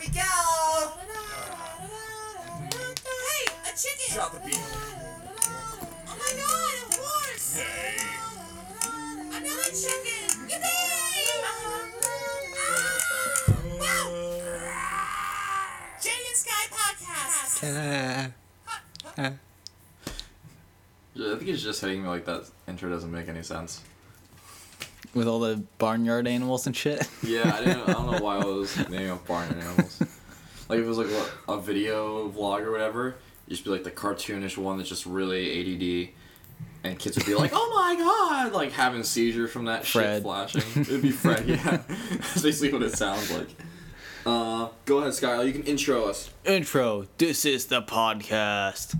we go. Hey, a chicken. Drop the beat. Oh my god, of course. Hey. Another chicken. Yippee! Ah! Wow. Jay and Sky podcast. Uh, uh, uh. Yeah, I think he's just hitting me like that intro doesn't make any sense. With all the barnyard animals and shit. Yeah, I didn't. I don't know why I was naming off barn animals. Like if it was like what, a video vlog or whatever, it used be like the cartoonish one that's just really ADD, and kids would be like, "Oh my god!" Like having seizures from that Fred. shit flashing. It'd be Fred. Yeah, that's basically what it sounds like. Uh, go ahead, Skylar. You can intro us. Intro. This is the podcast.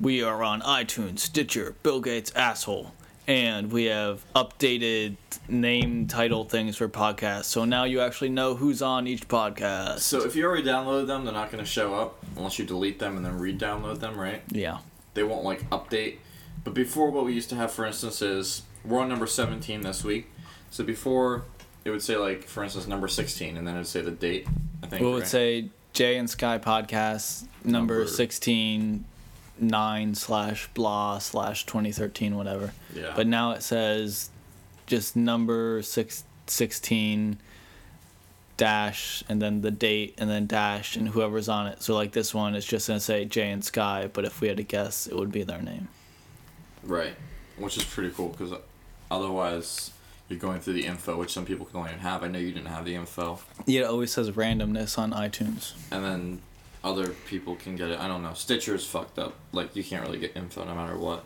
We are on iTunes, Stitcher, Bill Gates' asshole, and we have updated name title things for podcasts. So now you actually know who's on each podcast. So if you already downloaded them, they're not going to show up unless you delete them and then re-download them, right? yeah. they won't like update. But before, what we used to have, for instance, is we're on number 17 this week. So before, it would say like, for instance, number 16, and then it would say the date. I think. We would right? say Jay and Sky podcast number, Number- 16 9 slash blah slash 2013 whatever. Yeah. But now it says just number six, 16 dash and then the date and then dash and whoever's on it. So like this one it's just gonna say Jay and Sky, but if we had to guess it would be their name. Right. Which is pretty cool because otherwise you're going through the info, which some people can only have. I know you didn't have the info, Yeah, it always says randomness on iTunes. and then other people can get it. I don't know. Stitcher's fucked up. Like you can't really get info no matter what.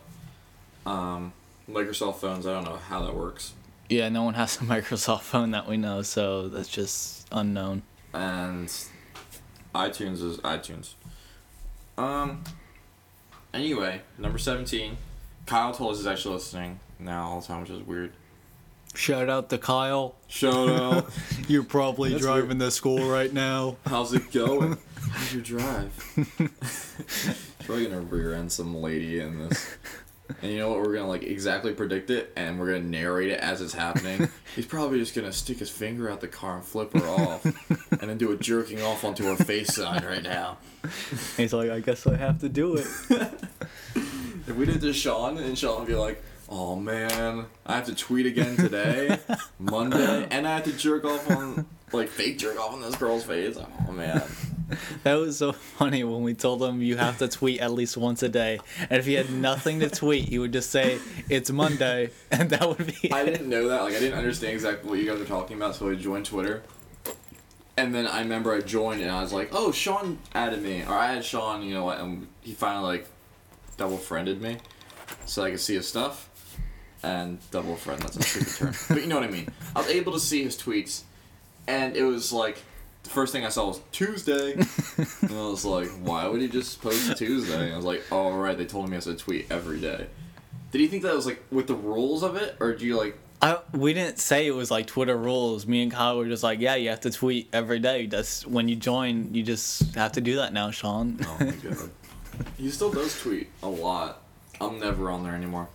Um, Microsoft phones. I don't know how that works. Yeah, no one has a Microsoft phone that we know, so that's just unknown. and iTunes is iTunes. Um. Anyway, number seventeen. Kyle told us he's actually listening now all the time, which is weird. Shout out to Kyle. Shout out. You're probably That's driving to school right now. How's it going? How's your drive? Probably gonna rear end some lady in this. And you know what? We're gonna like exactly predict it, and we're gonna narrate it as it's happening. He's probably just gonna stick his finger out the car and flip her off, and then do a jerking off onto her face sign right now. He's like, I guess I have to do it. If we did to Sean and Sean would be like, "Oh man, I have to tweet again today, Monday, and I have to jerk off on like fake jerk off on this girl's face." Oh man, That was so funny when we told him you have to tweet at least once a day. And if he had nothing to tweet, he would just say, It's Monday. And that would be. I it. didn't know that. Like I didn't understand exactly what you guys were talking about, so I joined Twitter. And then I remember I joined and I was like, "Oh, Sean added me," or I had Sean, you know what? And he finally like double friended me, so I could see his stuff. And double friend, that's a stupid term, but you know what I mean. I was able to see his tweets, and it was like the first thing I saw was Tuesday, and I was like, "Why would he just post Tuesday?" And I was like, "Oh right, they told me I has to tweet every day." Did you think that was like with the rules of it, or do you like I, we didn't say it was like Twitter rules. Me and Kyle were just like, Yeah, you have to tweet every day. That's when you join, you just have to do that now, Sean. Oh my god. he still does tweet a lot. I'm never on there anymore.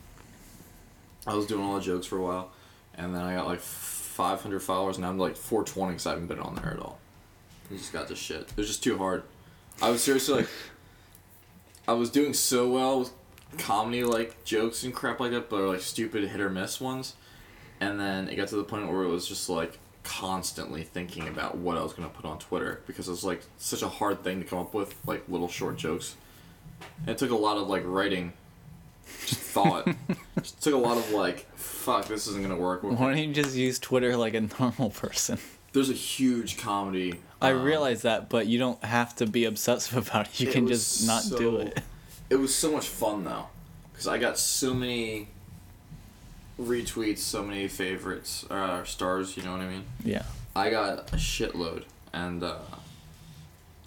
I was doing all the jokes for a while, and then I got like 500 followers, and I'm like 420 because I haven't been on there at all. I just got this shit. It was just too hard. I was seriously like, I was doing so well with comedy like jokes and crap like that, but like stupid hit or miss ones, and then it got to the point where it was just like constantly thinking about what I was gonna put on Twitter because it was like such a hard thing to come up with like little short jokes. And it took a lot of like writing, just thought. just took a lot of like, fuck, this isn't gonna work. Why don't you just use Twitter like a normal person? There's a huge comedy. I um, realize that, but you don't have to be obsessive about it. You It can just not do it. It was so much fun though, because I got so many retweets, so many favorites, uh, stars. You know what I mean? Yeah. I got a shitload, and uh,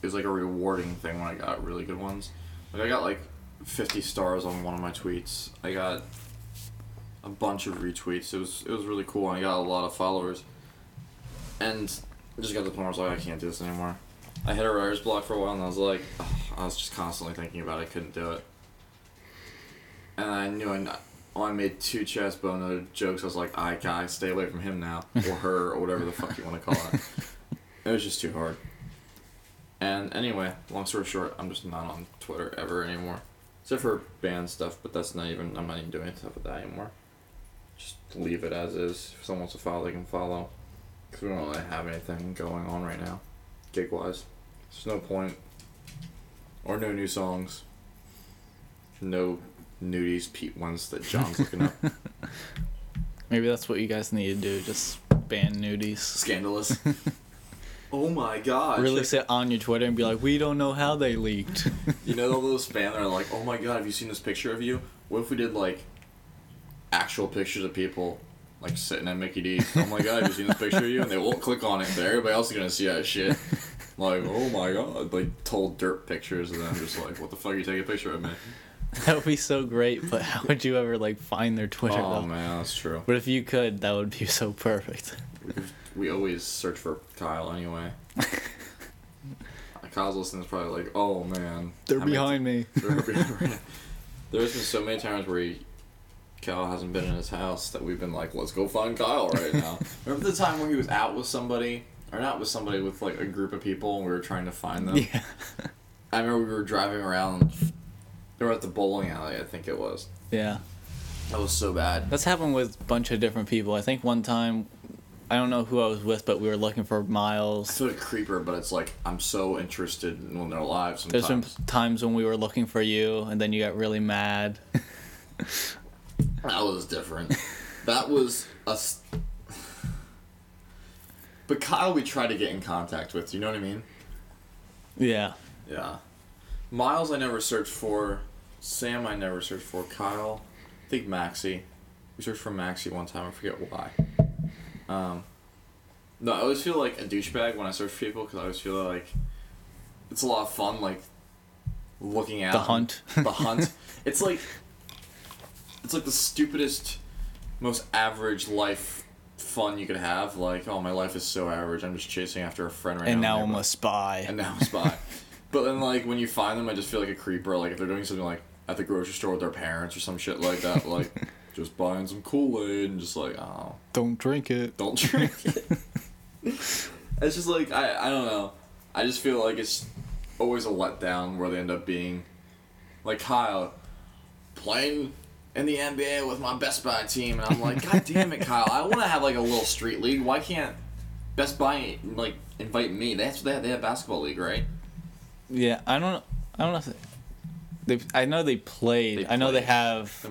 it was like a rewarding thing when I got really good ones. Like I got like 50 stars on one of my tweets. I got a bunch of retweets. It was it was really cool, and I got a lot of followers. And I just got to the point where I was like, I can't do this anymore. I hit a writer's block for a while, and I was like, ugh, I was just constantly thinking about it. I couldn't do it. And I knew I, not, I made two chest boner jokes. I was like, I gotta stay away from him now, or her, or whatever the fuck you want to call it. It was just too hard. And anyway, long story short, I'm just not on Twitter ever anymore, except for band stuff. But that's not even. I'm not even doing stuff with that anymore. Just leave it as is. If someone wants to follow, they can follow. Because we don't really have anything going on right now, gig wise. There's no point. Or no new songs. No nudies, Pete ones that John's looking up. Maybe that's what you guys need to do. Just ban nudies. Scandalous. oh my god. Really check- sit on your Twitter and be like, we don't know how they leaked. You know all those fans that are like, oh my god, have you seen this picture of you? What if we did like actual pictures of people like sitting at Mickey D's? Oh my god, have you seen this picture of you? And they won't click on it, but everybody else is gonna see that shit. Like, oh my god, like told dirt pictures, and then I'm just like, what the fuck are you taking a picture of me? that would be so great, but how would you ever like find their Twitter? Oh though? man, that's true. But if you could, that would be so perfect. We always search for Kyle anyway. Kyle's listening is probably like, oh man. They're how many behind me. There- There's been so many times where he, Kyle hasn't been in his house that we've been like, let's go find Kyle right now. Remember the time where he was out with somebody, or not with somebody, with like a group of people, and we were trying to find them? Yeah. I remember we were driving around. They were at the bowling alley, I think it was. Yeah. That was so bad. That's happened with a bunch of different people. I think one time, I don't know who I was with, but we were looking for I Miles. feel like a creeper, but it's like I'm so interested in their lives There's sometimes. been times when we were looking for you, and then you got really mad. That was different. that was a. s- But Kyle, we tried to get in contact with. You know what I mean? Yeah. Yeah. Miles, I never searched for. Sam, I never searched for. Kyle, I think Maxie. We searched for Maxie one time. I forget why. Um. No, I always feel like a douchebag when I search for people because I always feel like it's a lot of fun, like looking at The hunt. the hunt. It's like it's like the stupidest, most average life fun you could have. Like, oh, my life is so average. I'm just chasing after a friend right now. and now. now I'm a spy. and now I'm a spy. but then like when you find them, I just feel like a creeper. Like if they're doing something like at the grocery store with their parents or some shit like that, like just buying some Kool Aid and just like oh, Don't drink it. don't drink it. it's just like I I don't know. I just feel like it's always a letdown where they end up being like Kyle playing in the NBA with my Best Buy team, and I'm like, God damn it, Kyle! I want to have like a little street league. Why can't Best Buy like invite me? That's they have, they have basketball league, right? Yeah, I don't. I don't know. If they, they I know they played. They I know they have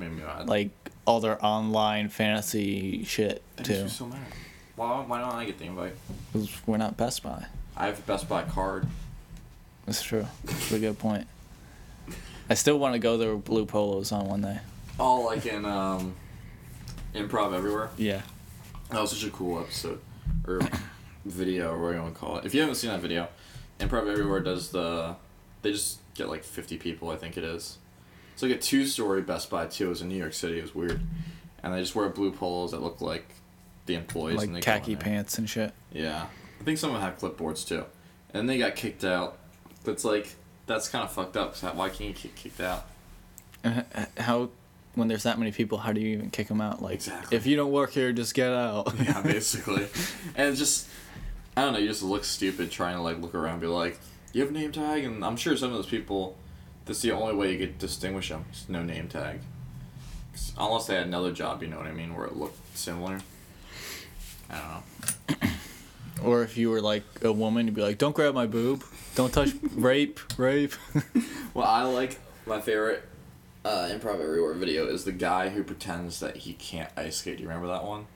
like all their online fantasy shit that too. so mad. Why why don't I get the invite? Because we're not Best Buy. I have a Best Buy card. That's true. That's a good point. I still want to go to Blue Polos on one day. Oh, like in um, Improv Everywhere. Yeah. That was such a cool episode or video, or what you want to call it. If you haven't seen that video, Improv Everywhere does the. They just get like fifty people, I think it is. It's like a two-story Best Buy too. It was in New York City. It was weird, and they just wear blue polos that look like the employees. and they Like khaki pants and shit. Yeah, I think some of them have clipboards too, and they got kicked out. It's like that's kind of fucked up. why can't you get kicked out? And how, when there's that many people, how do you even kick them out? Like, Exactly. if you don't work here, just get out. yeah, basically. and just, I don't know, you just look stupid trying to like look around and be like, you have a name tag? And I'm sure some of those people, that's the only way you could distinguish them, is no name tag. Unless they had another job, you know what I mean, where it looked similar. I don't know. Or if you were like a woman, you'd be like, "Don't grab my boob. Don't touch rape, rape." Well, I like my favorite uh, improv everywhere video is the guy who pretends that he can't ice skate. Do you remember that one? And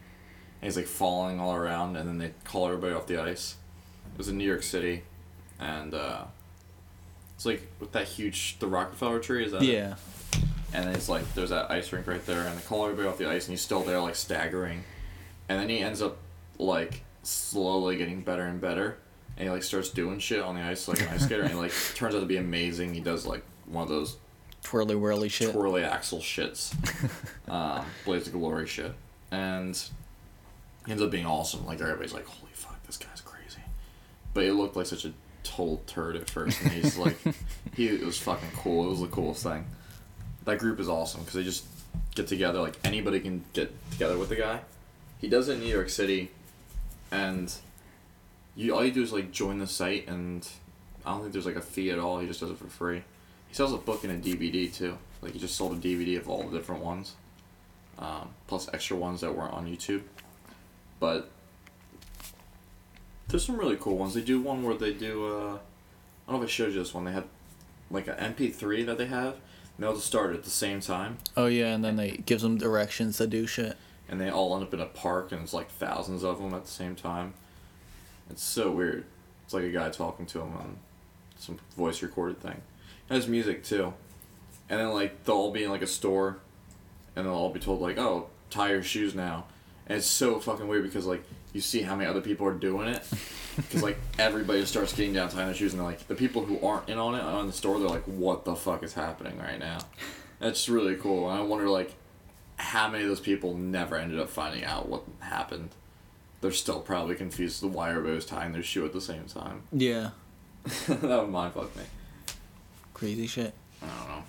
he's like falling all around, and then they call everybody off the ice. It was in New York City, and uh, it's like with that huge the Rockefeller tree. Is that it? yeah. And then it's like there's that ice rink right there, and they call everybody off the ice, and he's still there like staggering, and then he ends up like slowly getting better and better, and he like starts doing shit on the ice like an ice skater, and like turns out to be amazing. He does like one of those Twirly whirly shit. twirly axel shits, um, Blaze of Glory shit, and he ends up being awesome. Like everybody's like, "Holy fuck, this guy's crazy," but it looked like such a total turd at first, and he's like, he it was fucking cool. It was the coolest thing. That group is awesome because they just get together. Like anybody can get together with the guy. He does it in New York City, and you all you do is like join the site and I don't think there's like a fee at all. He just does it for free. He sells a book and a DVD too. Like he just sold a DVD of all the different ones, um, plus extra ones that weren't on YouTube. But there's some really cool ones. They do one where they do. Uh, I don't know if I showed you this one. They had like an MP3 that they have. And they'll just start at the same time, Oh yeah, and then they gives them directions to do shit. and they all end up in a park, and it's like thousands of them at the same time. It's so weird. It's like a guy talking to him on some voice recorded thing. Has music too, and then like they'll all be in like a store, and they'll all be told like, "Oh, tie your shoes now," and it's so fucking weird because like you see how many other people are doing it, because like everybody starts getting down tying their shoes, and they're like the people who aren't in on it on the store, they're like, "What the fuck is happening right now?" That's really cool, and I wonder like how many of those people never ended up finding out what happened. They're still probably confused why everybody was tying their shoe at the same time. Yeah, that would mind fuck me. Crazy shit. I don't know.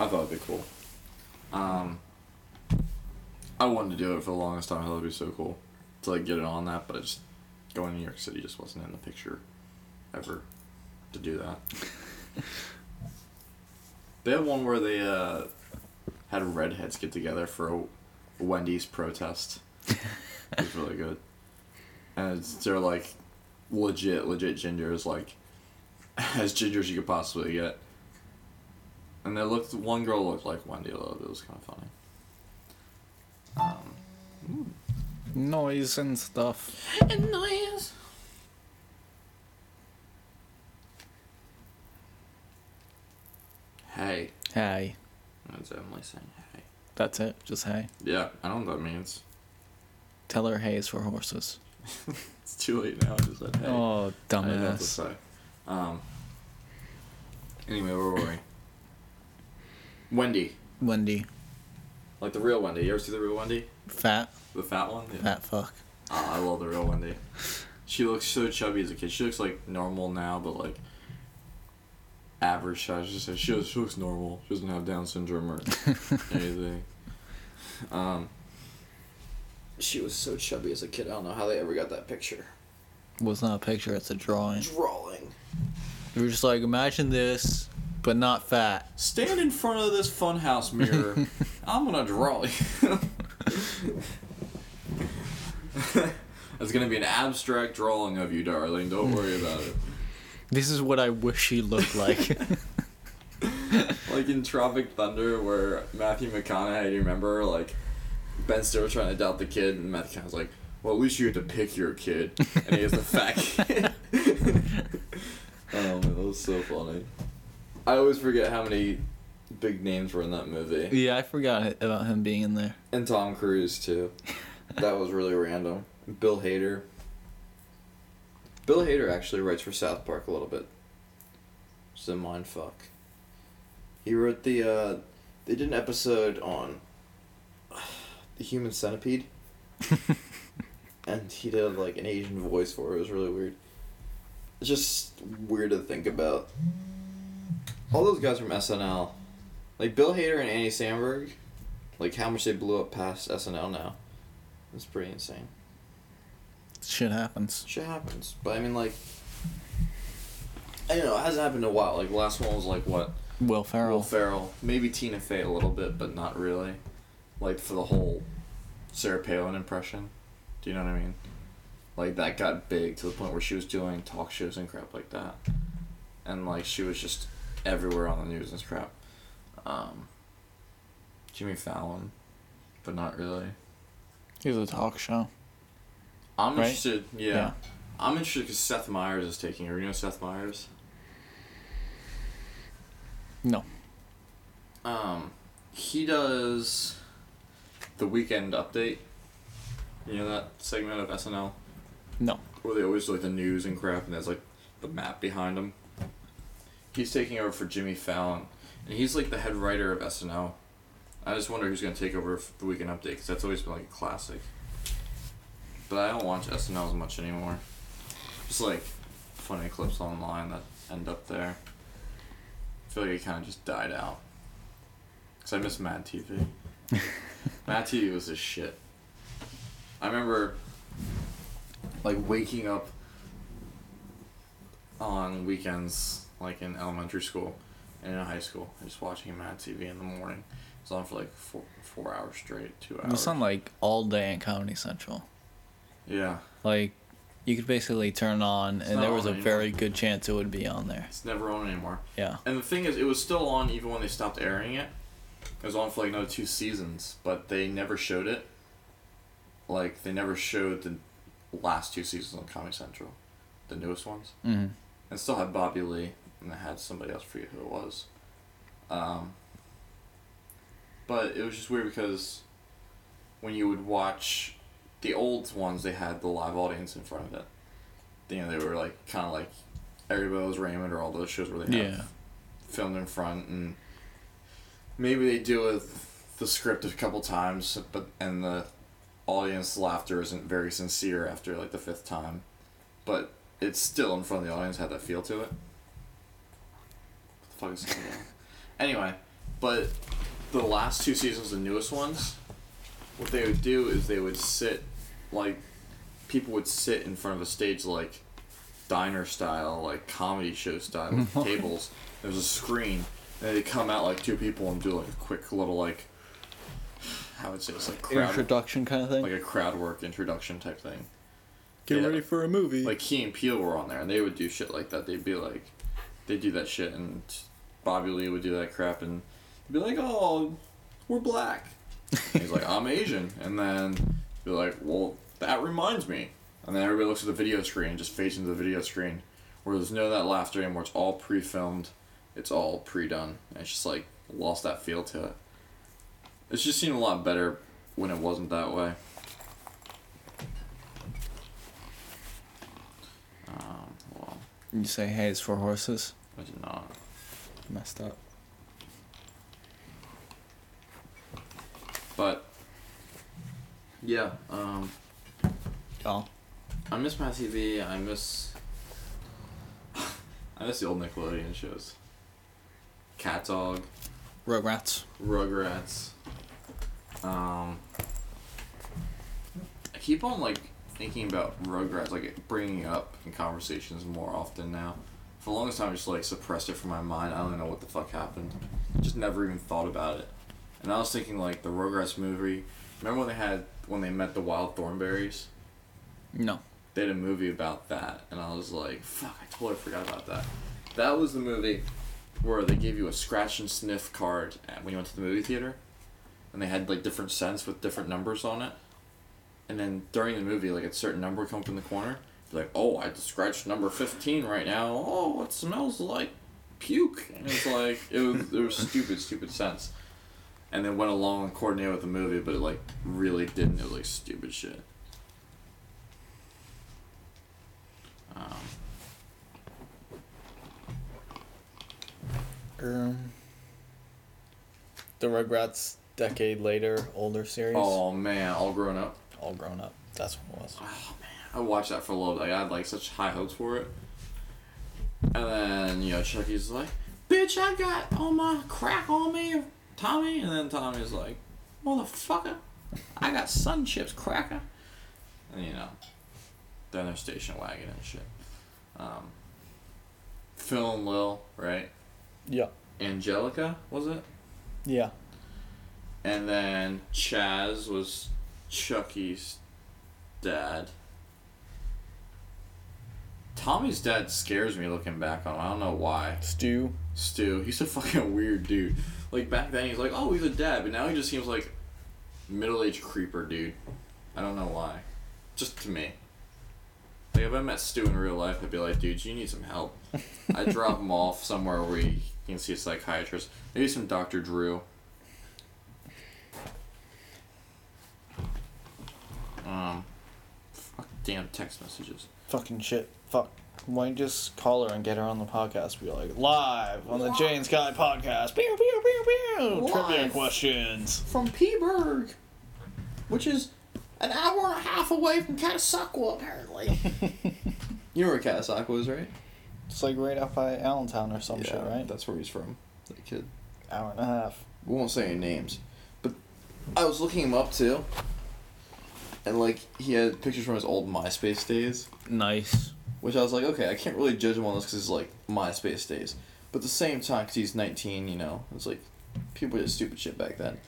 I thought it'd be cool. Um, I wanted to do it for the longest time. I thought it'd be so cool to like get it on that, but I just going to New York City just wasn't in the picture ever to do that. they had one where they uh, had redheads get together for a Wendy's protest. it was really good, and they're like legit, legit gingers, like as ginger as you could possibly get. And they looked. One girl looked like Wendy a little bit. It was kind of funny. Um, Noise and stuff. and noise. Hey, Hey, that's Emily saying hey. that's it. Just hey. Yeah, I don't know what that means. Tell her hey is for horses. It's too late now. I just said hey. Oh, I didn't know what dumbass. Um. Anyway, where were we? Wendy, Wendy, like the real Wendy. You ever see the real Wendy? fat, The fat one. Yeah. fat fuck. Ah, I love the real Wendy. She looks so chubby as a kid. She looks like normal now, but like average size. She she looks, she looks normal. She doesn't have Down syndrome or anything. Um, she was so chubby as a kid. I don't know how they ever got that picture. Was not a picture. It's a drawing. Drawing. Were just like, imagine this, but not fat. Stand in front of this funhouse mirror. I'm gonna draw you. It's gonna be an abstract drawing of you, darling. Don't worry hmm. about it. This is what I wish he looked like. like in Tropic Thunder, where Matthew McConaughey, you remember, like Ben Stiller trying to adopt the kid, and Matthew McConaughey's like, "Well, at least you had to pick your kid," and he has the fat kid. oh man, that was so funny. I always forget how many big names were in that movie, yeah, I forgot about him being in there. and Tom Cruise too. That was really random. Bill Hader. Bill Hader actually writes for South Park a little bit. It's a mind fuck. He wrote the uh they did an episode on the human centipede. and he did like an Asian voice for it. It was really weird. It's just weird to think about. All those guys from SNL, like Bill Hader and Andy Samberg, like how much they blew up past SNL now. It's pretty insane. Shit happens. Shit happens. But I mean, like, I don't know. It hasn't happened in a while. Like, the last one was like what? Will Ferrell. Will Ferrell. Maybe Tina Fey a little bit, but not really. Like, for the whole Sarah Palin impression. Do you know what I mean? Like, that got big to the point where she was doing talk shows and crap like that. And, like, she was just everywhere on the news and crap. Um, Jimmy Fallon, but not really. He's a talk show. I'm Right? interested. Yeah. Yeah. I'm interested because Seth Meyers is taking her. You know Seth Meyers? No. Um, he does the weekend update. You know that segment of SNL No. where they always do like the news and crap, and there's like the map behind them. He's taking over for Jimmy Fallon, and he's like the head writer of SNL. I just wonder who's gonna take over f- the weekend update because that's always been like a classic. But I don't watch SNL as much anymore. Just like funny clips online that end up there. I feel like it kind of just died out. Cause I miss Mad TV. Mad TV was a shit. I remember like waking up on weekends, like in elementary school and in high school. Just watching Mad TV in the morning. It's on for like four four hours straight, two hours. You on like all day at Comedy Central. yeah, Like, you could basically turn on, and there was a anymore. very good chance it would be on there. it's never on anymore. Yeah. And the thing is, it was still on even when they stopped airing it. It was on for like another two seasons, but they never showed it. Like they never showed the last two seasons on Comedy Central, the newest ones. Mm-hmm. and still had Bobby Lee, and I had somebody else, forget who it was. Um, but it was just weird because when you would watch the old ones, they had the live audience in front of it. You know, they were like kind of like Everybody Was Raymond or all those shows where they have Yeah. filmed in front, and maybe they do it with the script a couple times, but and the audience laughter isn't very sincere after like the fifth time, but it's still in front of the audience had that feel to it. What the fuck is going on? Anyway, but the last two seasons, the newest ones, what they would do is they would sit, like, people would sit in front of a stage like diner style, like comedy show style, with tables. There's a screen, and they come out like two people and do like a quick little like, how would I say it's like crowd, Introduction kind of thing. like a crowd work introduction type thing. Get yeah. ready for a movie. Like Key and Peele were on there, and they would do shit like that. They'd be like, they do that shit, and Bobby Lee would do that crap, and be like, "Oh, we're black." And he's like, "I'm Asian," and then be like, "Well, that reminds me," and then everybody looks at the video screen, just fades into the video screen, where there's no that laughter anymore. It's all pre-filmed, it's all pre-done, and it's just like lost that feel to it. It's just seemed a lot better when it wasn't that way. Um, well, you say, hey, it's for horses. I did not. Messed up. But yeah, um, Oh. I miss my TV. I miss. I miss the old Nickelodeon shows. Cat Dog, Rugrats. Rugrats. Um, I keep on like thinking about Rugrats, like bringing up in conversations more often now. For the longest time, I just like suppressed it from my mind. I don't know what the fuck happened. Just never even thought about it. And I was thinking like the Rugrats movie. Remember when they had when they met the Wild Thornberrys? No. they had a movie about that, and I was like, fuck, I totally forgot about that. That was the movie where they gave you a scratch and sniff card when you went to the movie theater, and they had like different scents with different numbers on it. And then during the movie, like a certain number come in the corner. Like, oh, I scratched number fifteen right now. Oh, it smells like puke. And it's like it was it was stupid, stupid scents. And then went along and coordinated with the movie, but it like really didn't. It was like stupid shit. Um, Um, the Rugrats decade later, older series. oh man, all grown up. All grown up. That's what it was. Oh man, I watched that for a little bit. I had like such high hopes for it. And then you know Chucky's like, "Bitch, I got all my crack on me, Tommy." And then Tommy's like, "Motherfucker, I got sun chips cracker." And you know, then they're station wagon and shit. Um, Phil and Lil, right? Yeah. Angelica was it? Yeah. And then Chaz was Chucky's dad. Tommy's dad scares me looking back on him. I don't know why. Stu. Stu, he's a fucking weird dude. Like back then he's like, oh, he's a dad, but now he just seems like middle aged creeper dude. I don't know why. Just to me. Like if I met Stu in real life, I'd be like, dude, you need some help. I'd drop him off somewhere where he can see a psychiatrist. Maybe some Dr. Drew. Um, fuck, damn text messages. Fucking shit. Fuck. Why don't you just call her and get her on the podcast? Be like, live on the Live. Jane Sky podcast. Pew, pew, pew, pew. Trivia Live. questions. From Peaburg, which is an hour and a half away from Catasauqua, apparently. you know where Catasauqua is, right? It's like right up by Allentown or some shit, right? That's where he's from. That kid. Hour and a half. We won't say any names, but I was looking him up too. And like he had pictures from his old MySpace days, Nice. which I was like, okay, I can't really judge him on this because it's like MySpace days. But at the same time, because he's 19, you know, it's like people did stupid shit back then.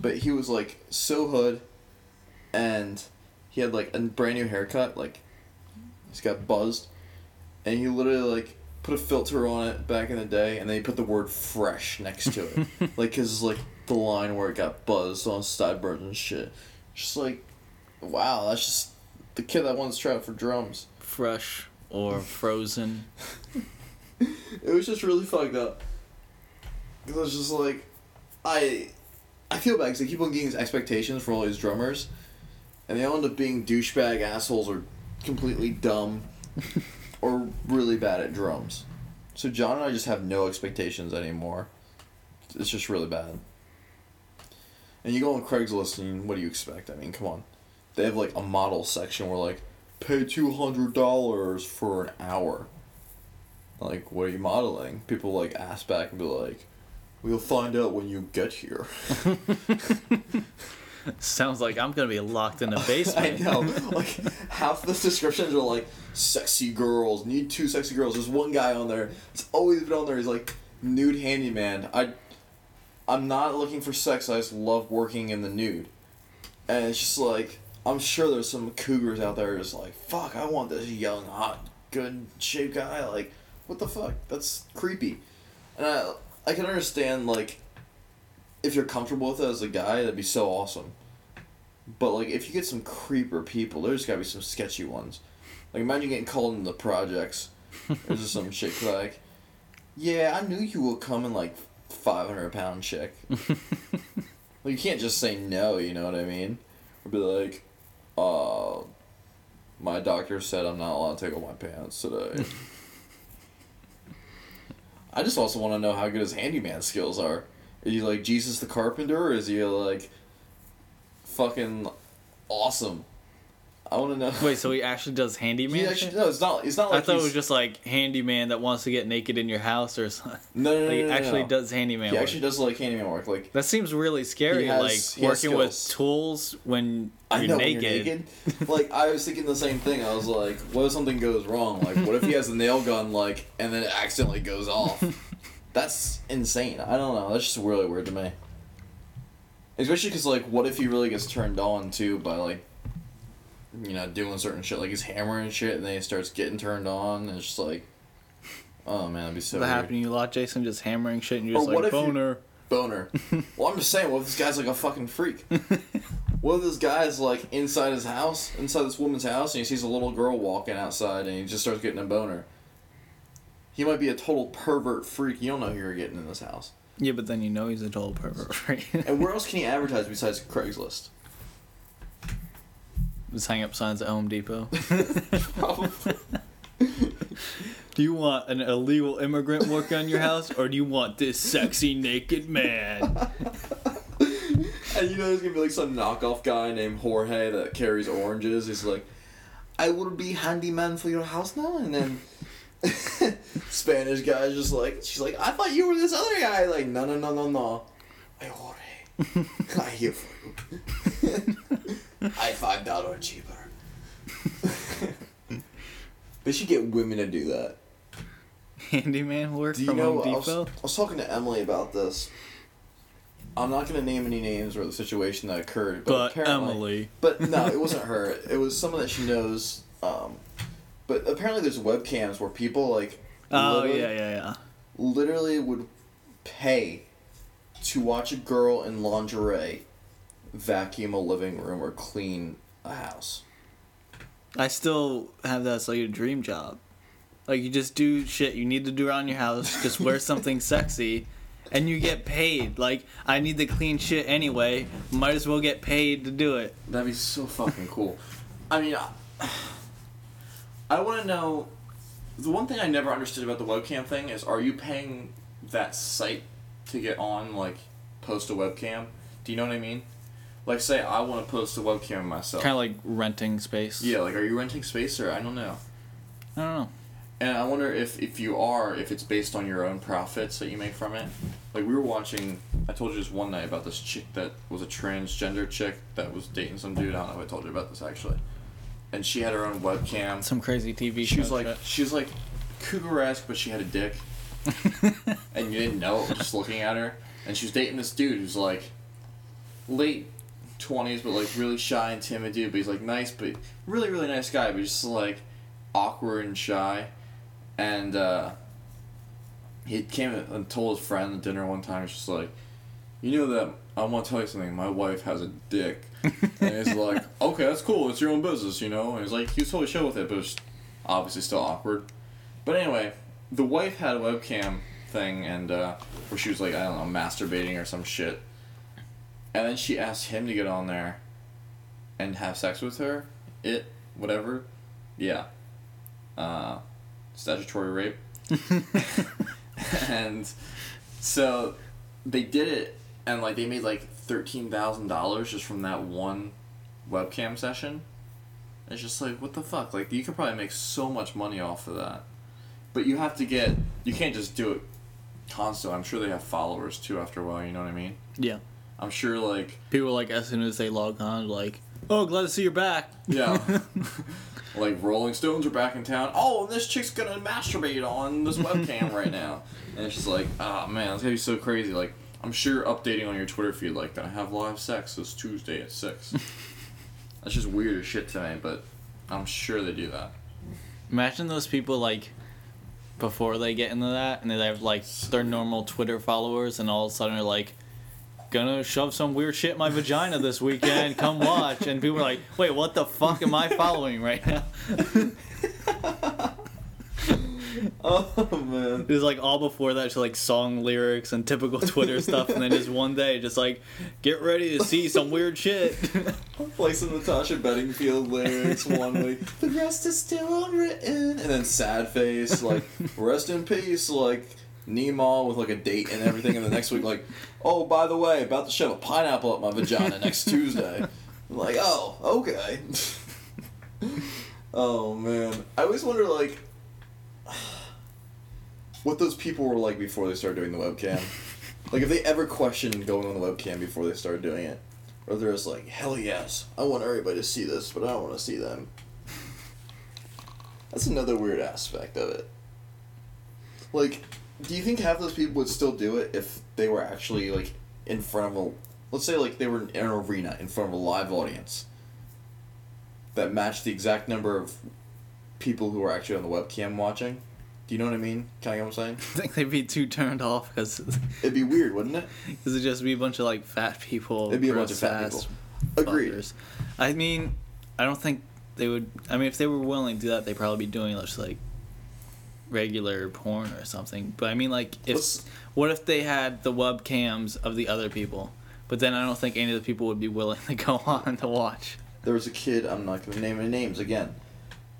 But he was like so hood, and he had like a brand new haircut, like he's got buzzed, and he literally like put a filter on it back in the day, and then he put the word fresh next to it, like cause like the line where it got buzzed on sideburns and shit. Just like, wow, that's just the kid that wants to try out for drums. Fresh or frozen. It was just really fucked up. It was just like, I, I feel bad because I keep on getting these expectations for all these drummers, and they all end up being douchebag assholes or completely dumb, or really bad at drums. So John and I just have no expectations anymore. It's just really bad. And you go on Craigslist and what do you expect? I mean, come on. They have like a model section where like, pay two hundred dollars for an hour. Like what are you modeling? People like ask back and be like we'll find out when you get here. Sounds like I'm gonna be locked in a basement. I know. like half the descriptions are like sexy girls need two sexy girls. There's one guy on there it's always been on there he's like nude handyman. I i'm not looking for sex i just love working in the nude. And it's just like i'm sure there's some cougars out there just like fuck i want this young hot good shaped guy. Like what the fuck? That's creepy. And i i can understand like if you're comfortable with it as a guy that'd be so awesome. But like if you get some creeper people there's gotta be some sketchy ones. Like imagine getting called into the projects. There's just some chick like yeah i knew you would come in like 500 pound chick. Like you can't just say no you know what i mean? Or be like uh my doctor said i'm not allowed to take off my pants today. I just also want to know how good his handyman skills are. Is he like jesus the carpenter or is he like fucking awesome i want to know Wait, so he actually does handyman? he actually no it's not it's not like I thought it was just like handyman that wants to get naked in your house or something. no no no, Like, no, he no, actually no. does handyman he work. actually does like handyman work like That seems really scary. Has- like working with tools when you're, I know naked. when you're naked. like I was thinking the same thing. I was like, what if something goes wrong? Like, what if he has a nail gun, like, and then it accidentally goes off? That's insane. I don't know. That's just really weird to me. Especially because, like, what if he really gets turned on too by like, you know, doing certain shit, like he's hammering shit, and then he starts getting turned on, and it's just like, oh man, that'd be so that weird. happen to you a lot, Jason? Just hammering shit and you're just what like boner. boner. well, I'm just saying, what if this guy's like a fucking freak? what if this guy's like inside his house, inside this woman's house, and he sees a little girl walking outside and he just starts getting a boner? He might be a total pervert freak. You don't know who you're getting in this house. Yeah, but then you know he's a total pervert, right? And where else can he advertise besides Craigslist? Just hang up signs at Home Depot. Do you want an illegal immigrant working on your house, or do you want this sexy naked man? And you know there's gonna be like some knockoff guy named Jorge that carries oranges. He's like, I will be handyman for your house now, and then Spanish guy's just like, she's like, I thought you were this other guy. Like, no, no, no, no, no. I Jorge, I here for you. I five dollar cheaper. they should get women to do that. Handyman work Do from know? Home I was, Depot? I was talking to Emily about this. I'm not gonna name any names or the situation that occurred, but, But apparently, Emily. But no, it wasn't her. It was someone that she knows. Um, but apparently, there's webcams where people like. Oh yeah, yeah, yeah. Literally would pay to watch a girl in lingerie vacuum a living room or clean a house. I still have that as like a dream job. Like you just do shit you need to do around your house. Just wear something sexy, and you get paid. Like I need to clean shit anyway. Might as well get paid to do it. That'd be so fucking cool. I mean, I, I want to know. The one thing I never understood about the webcam thing is: Are you paying that site to get on, like, post a webcam? Do you know what I mean? Like, say I want to post a webcam myself. Kind of like renting space. yeah, like, are you renting space or I don't know. I don't know. And I wonder if if you are, if it's based on your own profits that you make from it. Like we were watching, I told you just one night about this chick that was a transgender chick that was dating some dude. I don't know if I told you about this actually. and she had her own webcam. Some crazy TV She show. was like shit. she was like cougar-esque, but she had a dick, and you didn't know it just looking at her. And she was dating this dude who's like late twenties, but like really shy and timid dude. But he's like nice, but really really nice guy, but just like awkward and shy. And uh, he came and told his friend at dinner one time. He's just like, you know that I want to tell you something. My wife has a dick. and he's like, okay, that's cool. It's your own business, you know. And he's like, he was totally chill with it, but it's obviously still awkward. But anyway, the wife had a webcam thing, and uh, where she was like, I don't know, masturbating or some shit. And then she asked him to get on there and have sex with her. It, whatever. Yeah. Uh, statutory rape. and so they did it, and like they made like thirteen thousand dollars just from that one webcam session. It's just like what the fuck? Like you could probably make so much money off of that, but you have to get. You can't just do it constant. I'm sure they have followers too after a while. You know what I mean? yeah. I'm sure like People like as soon as they log on, like, oh, glad to see you're back. yeah. like Rolling Stones are back in town. Oh, and this chick's gonna masturbate on this webcam right now, and it's just like, ah man, it's gonna be so crazy. Like, I'm sure updating on your Twitter feed like that. I have live sex this Tuesday at six. That's just weird as shit to me, but I'm sure they do that. Imagine those people like before they get into that, and they have like their normal Twitter followers, and all of a sudden are like, gonna shove some weird shit in my vagina this weekend. Come watch, and people are like, wait, what the fuck am I following right now? Oh man. It was like all before that, just like song lyrics and typical Twitter stuff, and then just one day, just like, get ready to see some weird shit. like some Natasha Bedingfield lyrics one week. The rest is still unwritten. And then sad face, like, rest in peace, like Nemo with like a date and everything. And the next week, like, oh, by the way, about to shove a pineapple up my vagina next Tuesday. I'm like, oh, okay. oh man. I always wonder like what those people were like before they started doing the webcam. like if they ever questioned going on the webcam before they started doing it. Or they're just like, hell yes, I want everybody to see this, but I don't want to see them. That's another weird aspect of it. Like, do you think half those people would still do it if they were actually like in front of a, let's say like they were in an arena in front of a live audience that matched the exact number of people who were actually on the webcam watching? Do you know what I mean? Can I get what I'm saying? I think they'd be too turned off because It'd be weird, wouldn't it? Because it'd just be a bunch of like fat people. It'd be a bunch of fat people. Agreed. fuckers. I mean, I don't think they would. I mean, if they were willing to do that, they'd probably be doing just like regular porn or something. But I mean, like, if what if they had the webcams of the other people? But then I don't think any of the people would be willing to go on to watch. There was a kid, I'm not going to name any names again,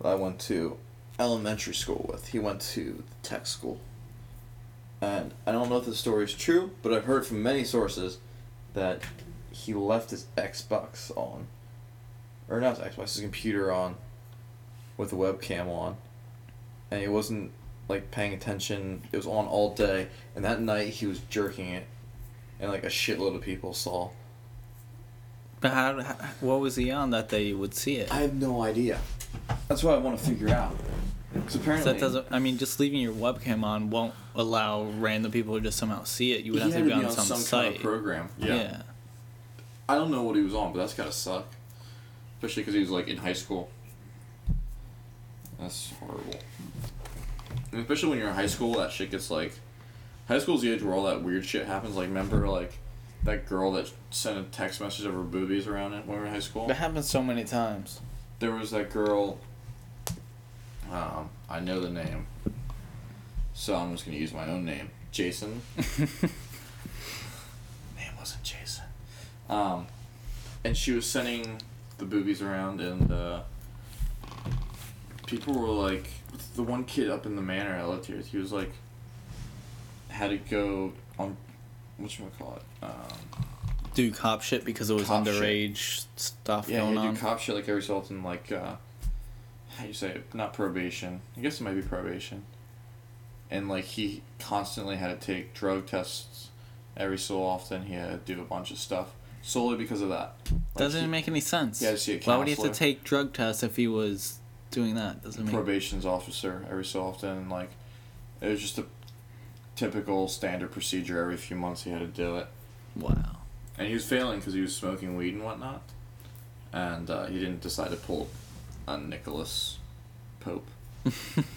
that I went to elementary school with. He went to tech school. And I don't know if the story is true, but I've heard from many sources that he left his Xbox on. Or not his Xbox, his computer on with the webcam on. And he wasn't like paying attention. It was on all day. And that night he was jerking it. And like a shitload of people saw. But how, how what was he on that they would see it? I have no idea. That's what I want to figure out. Because apparently that doesn't. I mean, just leaving your webcam on won't allow random people to just somehow see it. You would have to be on, some, kind site. of program. yeah. I don't know what he was on, but that's gotta suck. Especially because he was like in high school. That's horrible. Especially when you're in high school, that shit gets like. High school's the age where all that weird shit happens. Like, remember, like, that girl that sent a text message of her boobies around it when we were in high school? That happens so many times. there was that girl. Um, I know the name, so I'm just gonna use my own name, Jason. name wasn't Jason. Um, and she was sending the boobies around, and uh, people were like, the one kid up in the manor I lived here, he was like, had to go on, what you call it? Um, Do cop shit because it was Cop underage stuff Yeah, going you on. do cop shit like every so often, like uh, how do you say it? Not probation. I guess it might be probation. And like he constantly had to take drug tests every so often. He had to do a bunch of stuff. solely because of that. Like, Doesn't he- make any sense. To see a counselor. Why would he have to take drug tests if he was doing that? Doesn't make probation's officer every so often. Like, it was just a typical standard procedure. Every few months, he had to do it, Wow. and he was failing because he was smoking weed and whatnot. And uh, he didn't decide to pull a Nicholas Pope.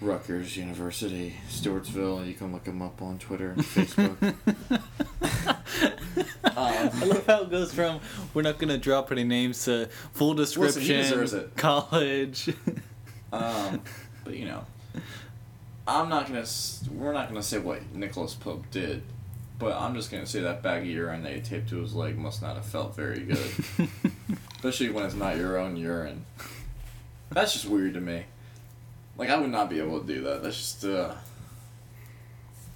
Rutgers University, Stewartsville. You can look him up on Twitter and Facebook. I um, love how it goes from we're not gonna drop any names to full description, deserves it. college. Um, but you know, I'm not gonna. We're not gonna say what Nicholas Pope did, but I'm just gonna say that bag of urine that he taped to his leg must not have felt very good, especially when it's not your own urine. That's just weird to me. Like I would not be able to do that. That's just uh.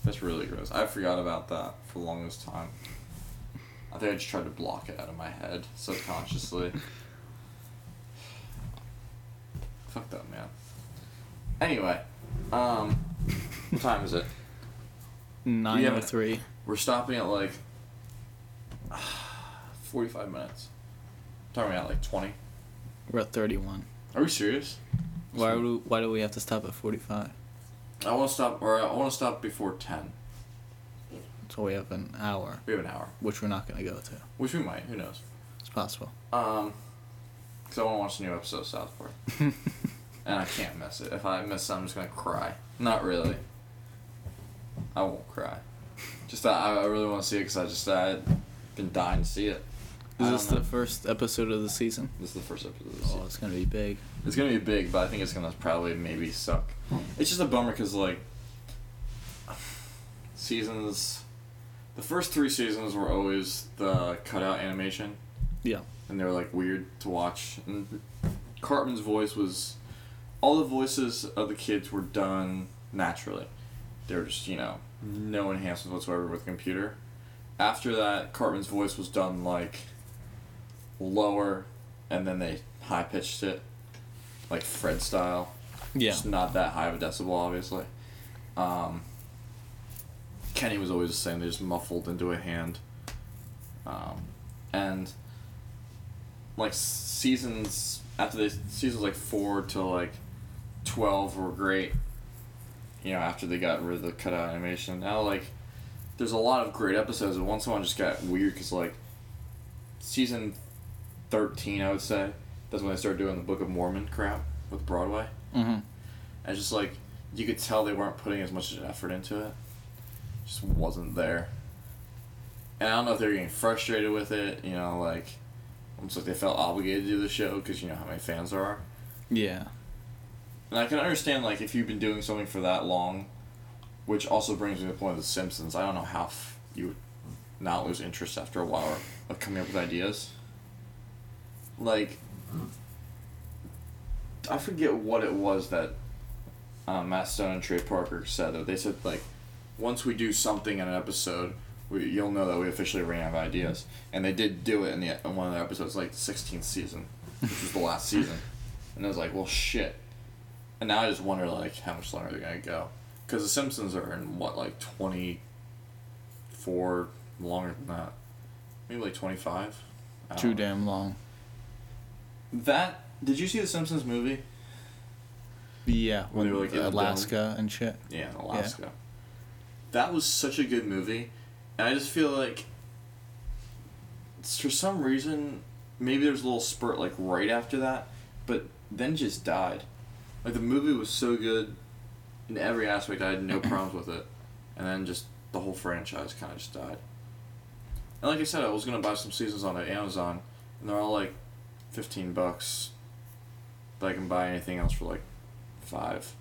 That's really gross. I forgot about that for the longest time. I think I just tried to block it out of my head subconsciously. Fucked up, man. Anyway, um, what time is it? Nine oh three. We're stopping at like forty-five minutes. Talking about like twenty. We're at thirty one. Are we serious? Why do why do we have to stop at forty five? I want to stop, or I want to stop before ten. So we have an hour, We have an hour, which we're not gonna go to. which we might. Who knows? It's possible. Um, because I want to watch the new episode of South Park, and I can't miss it. If I miss it, I'm just gonna cry. Not really. I won't cry. Just that I I really want to see it because I just I've been dying to see it. I Is this know. the first episode of the season? This is the first episode of the Oh, it's gonna be big. It's gonna be big, but I think it's gonna probably maybe suck. Hmm. It's just a bummer because like seasons, the first three seasons were always the cutout animation, Yeah. and they were like weird to watch. And Cartman's voice was, all the voices of the kids were done naturally. They were just you know no enhancements whatsoever with computer. After that, Cartman's voice was done like lower, and then they high pitched it, like Fred style. Yeah. Just not that high of a decibel, obviously. Um, Kenny was always the same. They just muffled into a hand. Um, and like seasons after the seasons like four to like twelve were great. You know, after they got rid of the cutout animation, now like there's a lot of great episodes, and once one just got weird because like season thirteen, I would say, that's when they started doing the Book of Mormon crap with Broadway. Mm-hmm. And just like you could tell they weren't putting as much effort into it. Just wasn't there. And I don't know if they were getting frustrated with it, you know, like almost like they felt obligated to do the show because you know how many fans there are. Yeah. And I can understand like if you've been doing something for that long, which also brings me to the point of The Simpsons. I don't know how f- you would not lose interest after a while of coming up with ideas. Like, I forget what it was that um, Matt Stone and Trey Parker said. Though they said like, once we do something in an episode, we, you'll know that we officially ran out of ideas. And they did do it in the in one of the episodes, like the sixteenth season, which was the last season. And I was like, well, shit. And now I just wonder like how much longer they're gonna go, because the Simpsons are in what like twenty four longer than that, maybe like twenty five. Too damn long. That did you see the Simpsons movie? Yeah. When they were, like, in Alaska and shit. Yeah, in Alaska. That was such a good movie, and I just feel like for some reason maybe there's a little spurt like right after that, but then just died. Like the movie was so good in every aspect, I had no problems with it, and then just the whole franchise kind of just died. And like I said, I was gonna buy some seasons on Amazon, and they're all like fifteen bucks. But I can buy anything else for like five.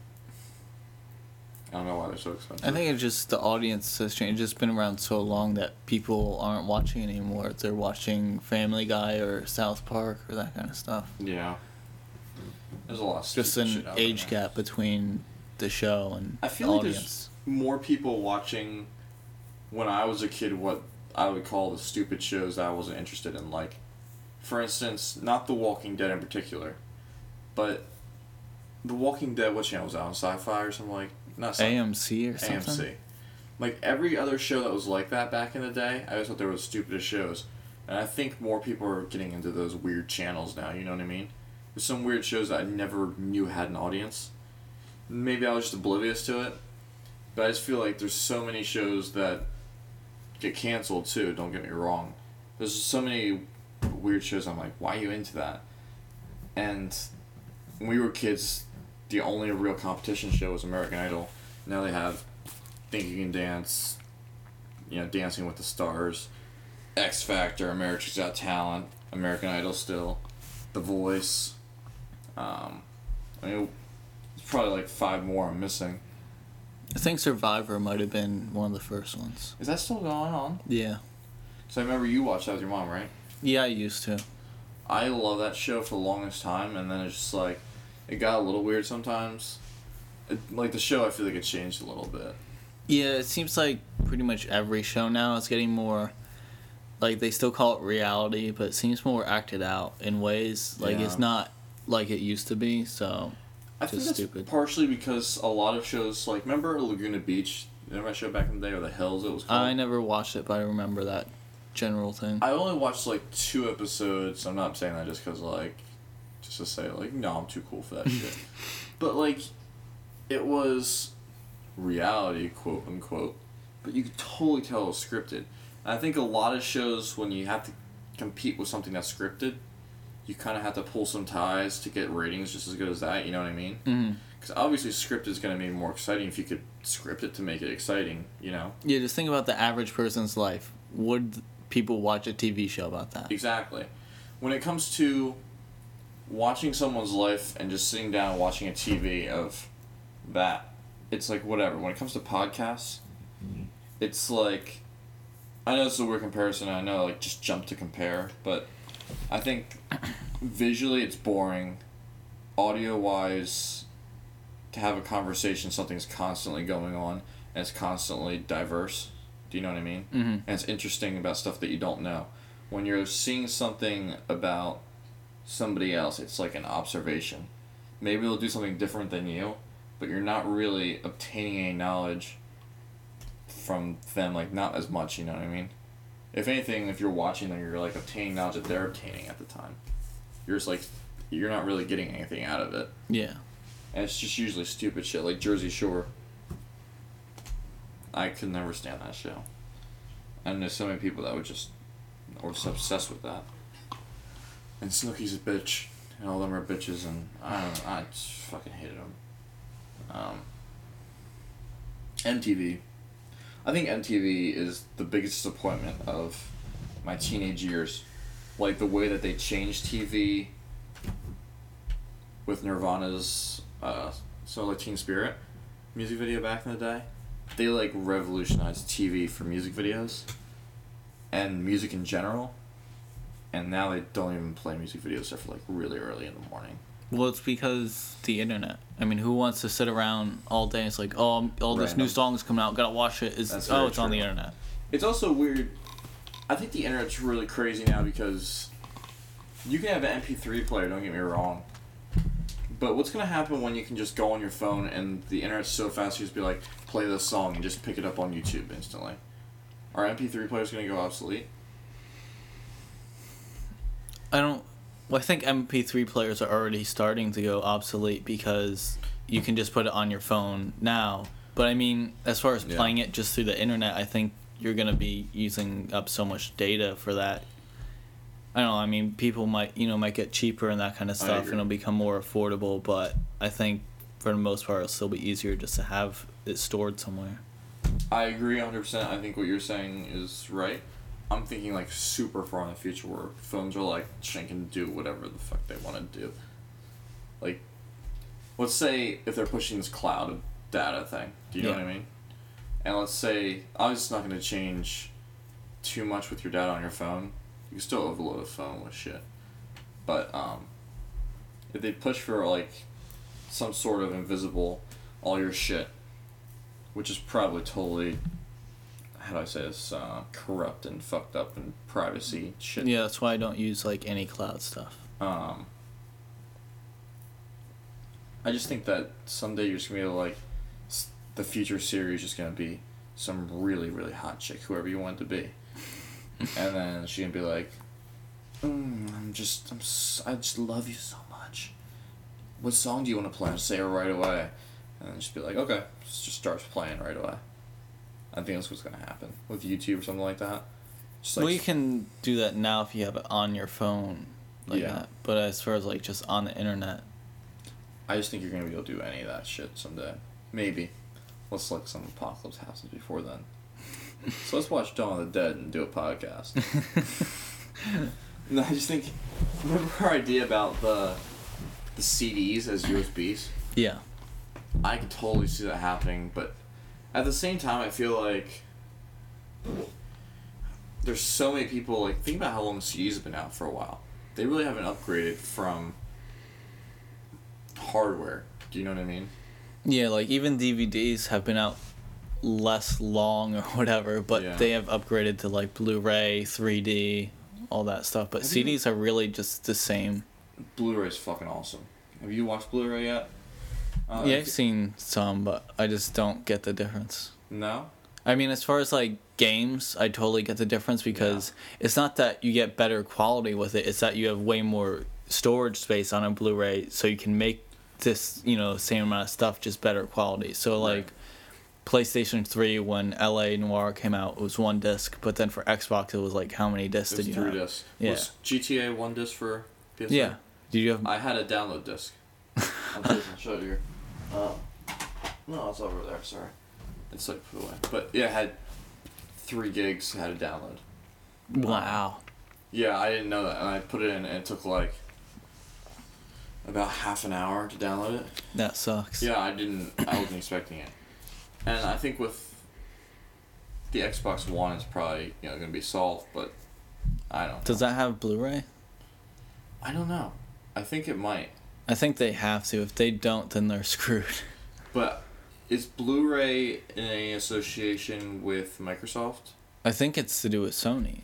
I don't know why they're so expensive. I think it's just the audience has changed. It's been around so long that people aren't watching anymore. They're watching Family Guy or South Park or that kind of stuff. Yeah. There's a lot of Just an shit out there age now. gap between the show and I the feel like there's audience. more people watching when I was a kid what I would call the stupid shows that I wasn't interested in. Like, for instance, not The Walking Dead in particular, but The Walking Dead, what channel was that on? Sci fi or something like Not sci- AMC or something. AMC. Like every other show that was like that back in the day, I just thought they were the stupidest shows. And I think more people are getting into those weird channels now, you know what I mean? There's some weird shows that I never knew had an audience. Maybe I was just oblivious to it. But I just feel like there's so many shows that get canceled too, don't get me wrong. There's so many weird shows I'm like, why are you into that? And when we were kids, the only real competition show was American Idol. Now they have Think You Can Dance, you know, Dancing with the Stars, X Factor, America's Got Talent, American Idol still, The Voice. Um, I mean, it's probably like five more I'm missing. I think Survivor might have been one of the first ones. Is that still going on? Yeah. So I remember you watched that with your mom, right? Yeah, I used to. I love that show for the longest time, and then it's just like, it got a little weird sometimes. It, like the show, I feel like it changed a little bit. Yeah, it seems like pretty much every show now is getting more like they still call it reality, but it seems more acted out in ways. Like Yeah. it's not like it used to be, so I think that's stupid. partially because a lot of shows, like remember Laguna Beach? Remember that show back in the day, or The Hills? It was called. I never watched it, but I remember that general thing. I only watched like two episodes. I'm not saying that just because like, just to say like, no, I'm too cool for that shit. But like, it was reality, quote unquote. But you could totally tell it was scripted. And I think a lot of shows when you have to compete with something that's scripted, you kind of have to pull some ties to get ratings just as good as that. You know what I mean? Mm-hmm. Because obviously, script is going to be more exciting if you could script it to make it exciting. You know? Yeah, just think about the average person's life. Would people watch a TV show about that? Exactly. When it comes to watching someone's life and just sitting down and watching a TV of that, it's like whatever. When it comes to podcasts, mm-hmm. it's like I know it's a weird comparison. I know like just jump to compare, but I think visually it's boring. Audio wise, to have a conversation, something's constantly going on and it's constantly diverse. Do you know what I mean? Mm-hmm. and it's interesting about stuff that you don't know. When you're seeing something about somebody else, it's like an observation. Maybe they'll do something different than you, but you're not really obtaining any knowledge from them, like not as much, you know what I mean? If anything, if you're watching them, you're like obtaining knowledge that they're obtaining at the time. You're just like, you're not really getting anything out of it. Yeah. And it's just usually stupid shit, like Jersey Shore. I could never stand that show. And there's so many people that would just, or just obsessed with that. And Snooki's a bitch, and all of them are bitches, and I don't know, I just fucking hated them. Um, MTV. I think MTV is the biggest disappointment of my teenage years. Like the way that they changed TV with Nirvana's uh, Solar Teen Spirit music video back in the day. They like revolutionized TV for music videos and music in general. And now they don't even play music videos except for like really early in the morning. Well, it's because the internet. I mean, who wants to sit around all day? It's like, oh, all this new Random. songs coming out, gotta watch it. It's That's oh, very it's on the true. internet. It's also weird. I think the internet's really crazy now because you can have an MP3 player. Don't get me wrong. But what's gonna happen when you can just go on your phone and the internet's so fast you just be like, play this song and just pick it up on YouTube instantly? Are MP3 players gonna go obsolete? I don't. Well, I think MP3 players are already starting to go obsolete because you can just put it on your phone now. But I mean, as far as Yeah. playing it just through the internet, I think you're gonna be using up so much data for that. I don't know. I mean, people might you know might get cheaper and that kind of stuff, and it'll become more affordable. But I think for the most part, it'll still be easier just to have it stored somewhere. I agree 100%. I think what you're saying is right. I'm thinking like super far in the future where phones are like they can do whatever the fuck they want to do. Like, let's say if they're pushing this cloud of data thing. Do you know what I mean? And let's say I'm just not going to change too much with your data on your phone. You can still overload a phone with shit. But um, if they push for like some sort of invisible all your shit, which is probably totally how do I say this uh, corrupt and fucked up and privacy shit. Yeah, that's why I don't use like any cloud stuff. Um, I just think that someday you're just gonna be able to, like the future series is just gonna be some really really hot chick, whoever you want it to be, and then gonna be like, mm, I'm just, I'm, I just love you so much. What song do you want to play? And say it right away, and then she'd be like, okay, just just starts playing right away. I think that's what's gonna happen with YouTube or something like that. Just like well, you can do that now if you have it on your phone, like Yeah. that. But as far as like just on the internet, I just think you're gonna be able to do any of that shit someday. Maybe. Let's look some apocalypse happens before then. So let's watch Dawn of the Dead and do a podcast. no, I just think remember our idea about the the CDs as USBs? yeah, I could totally see that happening, but at the same time I feel like there's so many people like think about how long CDs have been out for a while. They really haven't upgraded from hardware. Do you know what I mean? yeah, like even DVDs have been out less long or whatever, but Yeah. they have upgraded to like Blu-ray, 3D, all that stuff. But Have you- CDs are really just the same. Blu-ray is fucking awesome. Have you watched Blu-ray yet? Uh, yeah, I've seen some, but I just don't get the difference. No. I mean, as far as like games, I totally get the difference because it's not that you get better quality with it; it's that you have way more storage space on a Blu-ray, so you can make this, you know, same amount of stuff just better quality. So like, PlayStation Three, when L.A. Noire came out, it was one disc, but then for Xbox, it was like how many discs It was did you three have? discs. Yeah. Was GTA one disc for PS? Yeah. Did you have? I had a download disc. I'm just gonna show it here. Uh, no, it's over there. Sorry, it's like put away. But yeah, I had three gigs. Had a download. Wow. Yeah, I didn't know that, and I put it in, and it took like about half an hour to download it. That sucks. Yeah, I didn't. I wasn't expecting it, and I think with the Xbox One, it's probably you know gonna be solved, but I don't. Does that have Blu-ray? I don't know. I think it might, I think they have to. If they don't, then they're screwed. but is Blu-ray in any association with Microsoft? I think it's to do with Sony.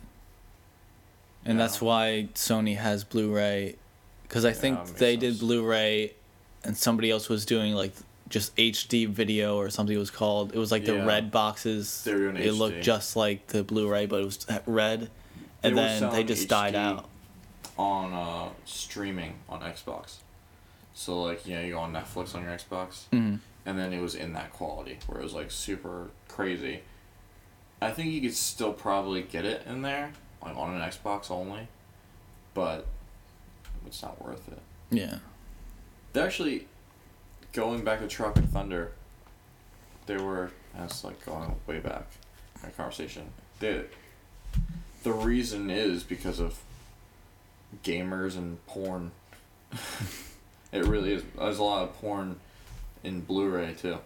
And that's why Sony has Blu-ray cuz I Yeah, think they sense. did Blu-ray and somebody else was doing like just HD video or something it was called. It was like the Yeah. red boxes. Were doing it looked just like the Blu-ray but it was red. And were then they selling just died HD out. on uh, streaming on Xbox. So like you know you go on Netflix on your Xbox, Mhm. and then it was in that quality where it was like super crazy. I think you could still probably get it in there, like on an Xbox only, but it's not worth it. Yeah. They actually, going back to Tropic Thunder, they were that's like going way back in conversation. They, the reason is because of gamers and porn. it really is. There's a lot of porn in Blu-ray too.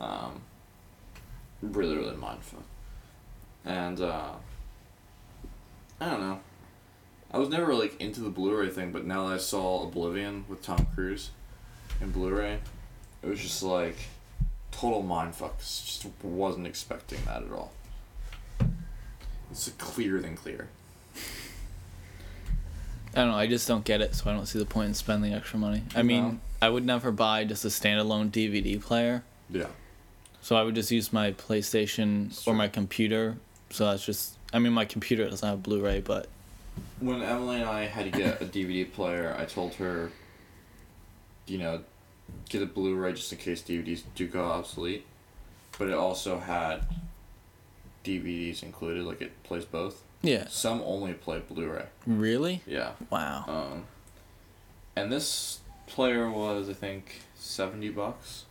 Um, really, really mindfuck. And uh, I don't know. I was never like into the Blu-ray thing, but now that I saw Oblivion with Tom Cruise in Blu-ray, it was just like total mindfuck. Just wasn't expecting that at all. It's clearer than clear. I don't know. I just don't get it, so I don't see the point in spending extra money. I mean, No. I would never buy just a standalone DVD player. Yeah. So I would just use my PlayStation or my computer. So that's just. I mean, my computer doesn't have Blu-ray, but When Emily and I had to get a DVD player, I told her, you know, get a Blu-ray just in case DVDs do go obsolete. But it also had DVDs included, like it plays both. yeah. Some only play Blu-ray. Really? Yeah. Wow. Um, and this player was, I think, seventy bucks.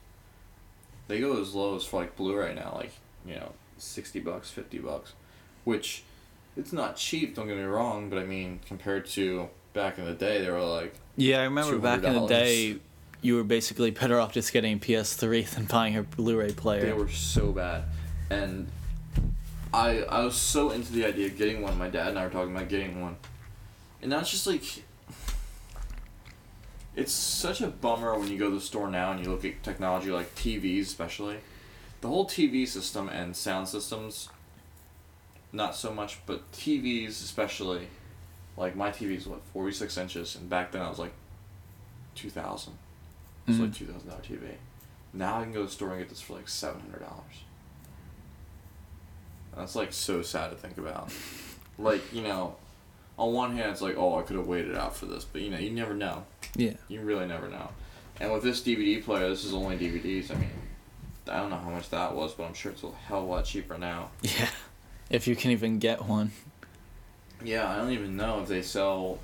They go as low as for like Blu-ray now, like you know, sixty bucks, fifty bucks, which it's not cheap. Don't get me wrong, but I mean, compared to back in the day, they were like, Yeah, I remember back in the day, you were basically better off just getting a PS3 than buying a Blu-ray player. they were so bad, and I I was so into the idea of getting one. My dad and I were talking about getting one, and now it's just like. It's such a bummer when you go to the store now and you look at technology like TVs, especially. The whole TV system and sound systems, not so much, but TVs especially. Like my TV's what forty six inches, and back then I was like, two thousand. It's like Mhm. two thousand dollar TV. Now I can go to the store and get this for like seven hundred dollars. That's like so sad to think about. Like you know, on one hand, it's like, oh, I could have waited out for this, but you know, you never know. Yeah. You really never know. And with this DVD player, this is only DVDs. I mean, I don't know how much that was, but I'm sure it's a hell of a lot cheaper now. Yeah. If you can even get one. Yeah, I don't even know if they sell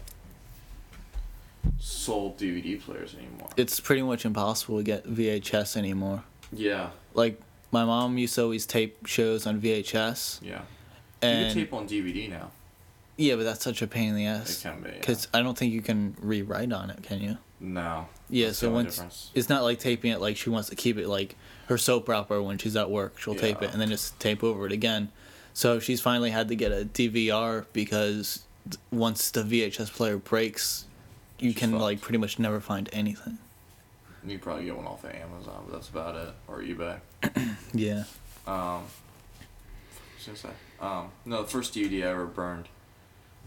sold DVD players anymore. It's pretty much impossible to get VHS anymore. Yeah, Like my mom used to always tape shows on VHS, yeah. you and can tape on DVD now. yeah, but that's such a pain in the ass. It can be. yeah. Because I don't think you can rewrite on it, can you? no. Yeah, so once difference. it's not like taping it like she wants to keep it like her soap opera when she's at work, she'll tape it and then just tape over it again. So she's finally had to get a DVR because once the VHS player breaks, you She's can fucked. like pretty much never find anything. You probably get one off of Amazon, but that's about it, or eBay. Yeah. Um, what was I gonna say? Um, no, the first DVD I ever burned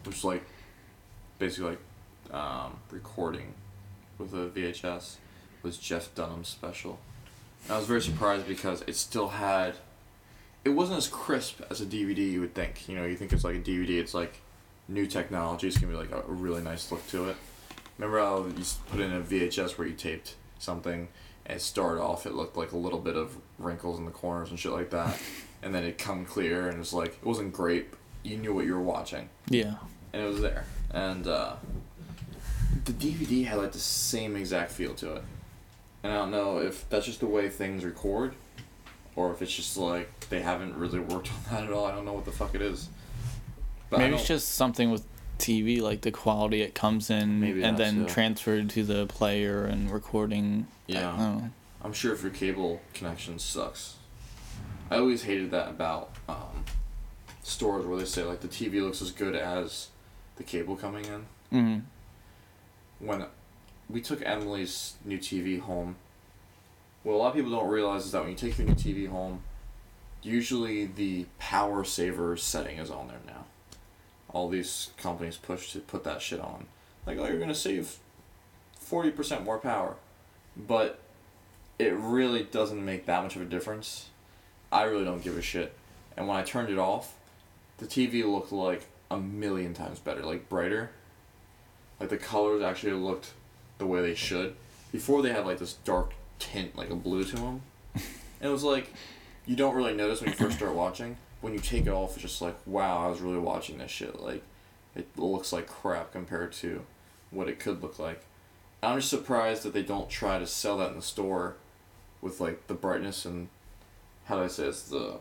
which was like basically like um, recording with a VHS was Jeff Dunham's special. And I was very surprised because it still had. It wasn't as crisp as a DVD you would think. You know, you think it's like a DVD, it's like new technology. It's gonna be like a, really nice look to it. Remember how you put in a VHS where you taped something and it started off, it looked like a little bit of wrinkles in the corners and shit like that, and then it come clear and it's like it wasn't great. You knew what you were watching, Yeah. and it was there. And uh, the DVD had like the same exact feel to it, and I don't know if that's just the way things record, or if it's just like they haven't really worked on that at all. I don't know what the fuck it is. But Maybe it's just something with TV, like the quality it comes in Maybe and then transferred to the player and recording. Yeah. I'm sure if your cable connection sucks. I always hated that about um, stores where they say like the TV looks as good as the cable coming in. Mhm. When we took Emily's new TV home, what a lot of people don't realize is that when you take your new TV home, usually the power saver setting is on there now. All these companies push to put that shit on. Like, oh, you're gonna save forty percent more power, but it really doesn't make that much of a difference. I really don't give a shit. And when I turned it off, the TV looked like a million times better, like brighter. Like the colors actually looked the way they should. Before they had like this dark tint, like a blue to them. And it was like, you don't really notice when you first start watching. When you take it off, it's just like, wow, I was really watching this shit. Like, it looks like crap compared to what it could look like. I'm just surprised that they don't try to sell that in the store with like the brightness and how do I say it's the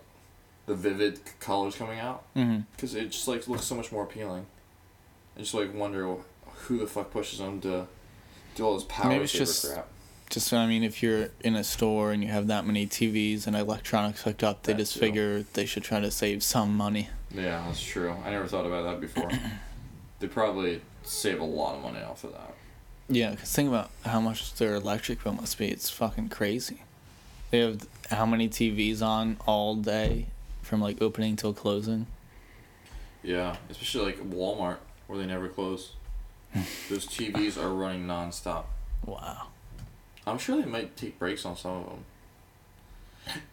the vivid colors coming out mm-hmm. because it just like looks so much more appealing. I just like wonder who the fuck pushes them to do all this power Maybe it's just- crap. Just I mean, if you're in a store and you have that many TVs and electronics hooked up, they That just too. figure they should try to save some money. Yeah, that's true. I never thought about that before. they probably save a lot of money off of that. Yeah, because think about how much their electric bill must be. It's fucking crazy. They have how many TVs on all day from like opening till closing? Yeah, especially like Walmart where they never close. Those TVs are running nonstop. Wow. I'm sure they might take breaks on some of them.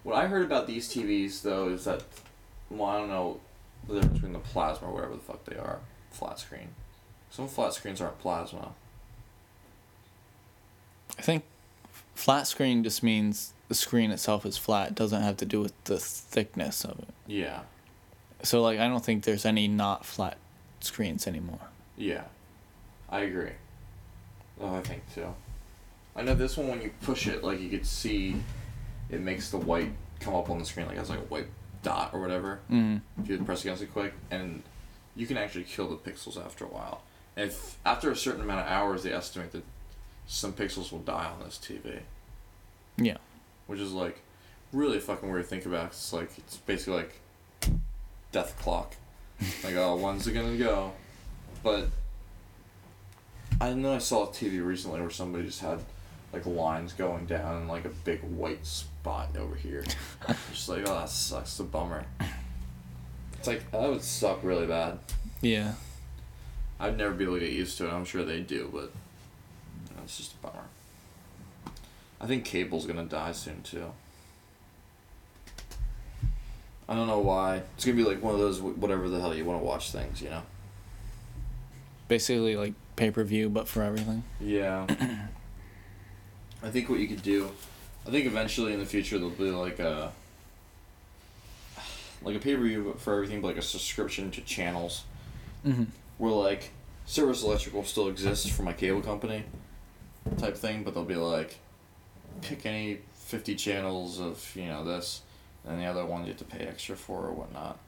What I heard about these TVs though is that, well, I don't know the difference between the plasma or whatever the fuck they are, flat screen. Some flat screens aren't plasma. I think flat screen just means the screen itself is flat. It doesn't have to do with the thickness of it. Yeah, So like I don't think there's any not flat screens anymore. yeah, I agree. Oh, I think too. I know this one when you push it, like you could see, it makes the white come up on the screen like it has like a white dot or whatever. Mm. if you press against it quick, and you can actually kill the pixels after a while. And if after a certain amount of hours, they estimate that some pixels will die on this TV, Yeah. which is like really fucking weird to think about. 'cause It's like it's basically like death clock. like oh, when's it gonna go? But I know I saw a TV recently where somebody just had like lines going down and like a big white spot over here. just like oh that sucks. It's a bummer. It's like that would suck really bad. Yeah. I'd never be able to get used to it. I'm sure they do, but you know, it's just a bummer. I think cable's gonna die soon too. I don't know why. It's gonna be like one of those whatever the hell you want to watch things, you know. Basically, like pay per view, but for everything. Yeah. I think what you could do, I think eventually in the future there'll be like a like a pay per view for everything, but like a subscription to channels Mm-hmm. where like Service Electrical still exists for my cable company type thing, but they'll be like pick any fifty channels of you know this, and the other one you have to pay extra for or whatnot.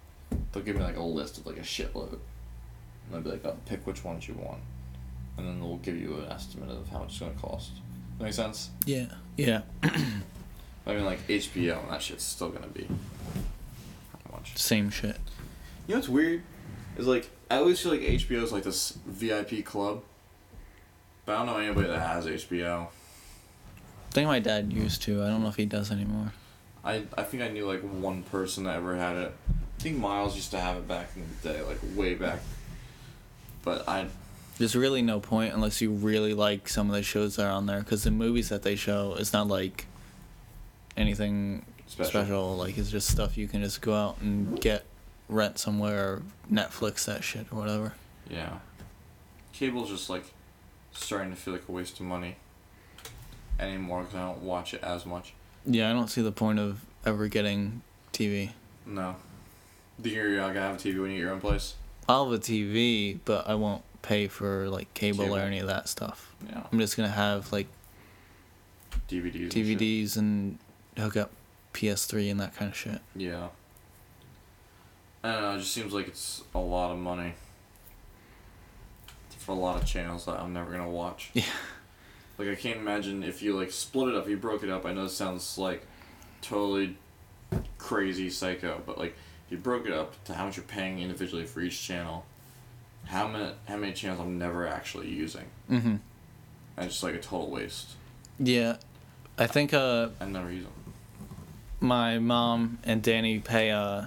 They'll give me like a list of like a shitload. And they'll be like, oh, pick which ones you want, and then they'll give you an estimate of how much it's gonna cost. That make sense? Yeah. Yeah. I mean, like HBO and that shit's still gonna be how much? Same shit. You know what's weird? Is like I always feel like HBO is like this VIP club. But I don't know anybody that has HBO. I think my dad used to. I don't know if he does anymore. I I think I knew like one person that ever had it. I think Miles used to have it back in the day, like way back. But I There's really no point unless you really like some of the shows that are on there, because the movies that they show, it's not like anything Special. special. Like it's just stuff you can just go out and get, rent somewhere, or Netflix that shit or whatever. yeah. Cable's just like starting to feel like a waste of money anymore because I don't watch it as much. Yeah, I don't see the point of ever getting TV. No. Do you you're not gonna have a TV when you get your own place? I'll have a TV, but I won't pay for like cable, Cable. or any of that stuff. Yeah. I'm just gonna have like DVDs. and. DVDs and hook up PS3 and that kind of shit. Yeah. I don't know, it just seems like it's a lot of money. For a lot of channels that I'm never gonna watch. Yeah. Like I can't imagine if you like split it up, you broke it up, I know it sounds like totally crazy psycho, but like if you broke it up to how much you're paying individually for each channel, how many how many channels I'm never actually using. Mm-hmm. And it's just like a total waste. Yeah, I think uh I never use them. my mom and Danny pay uh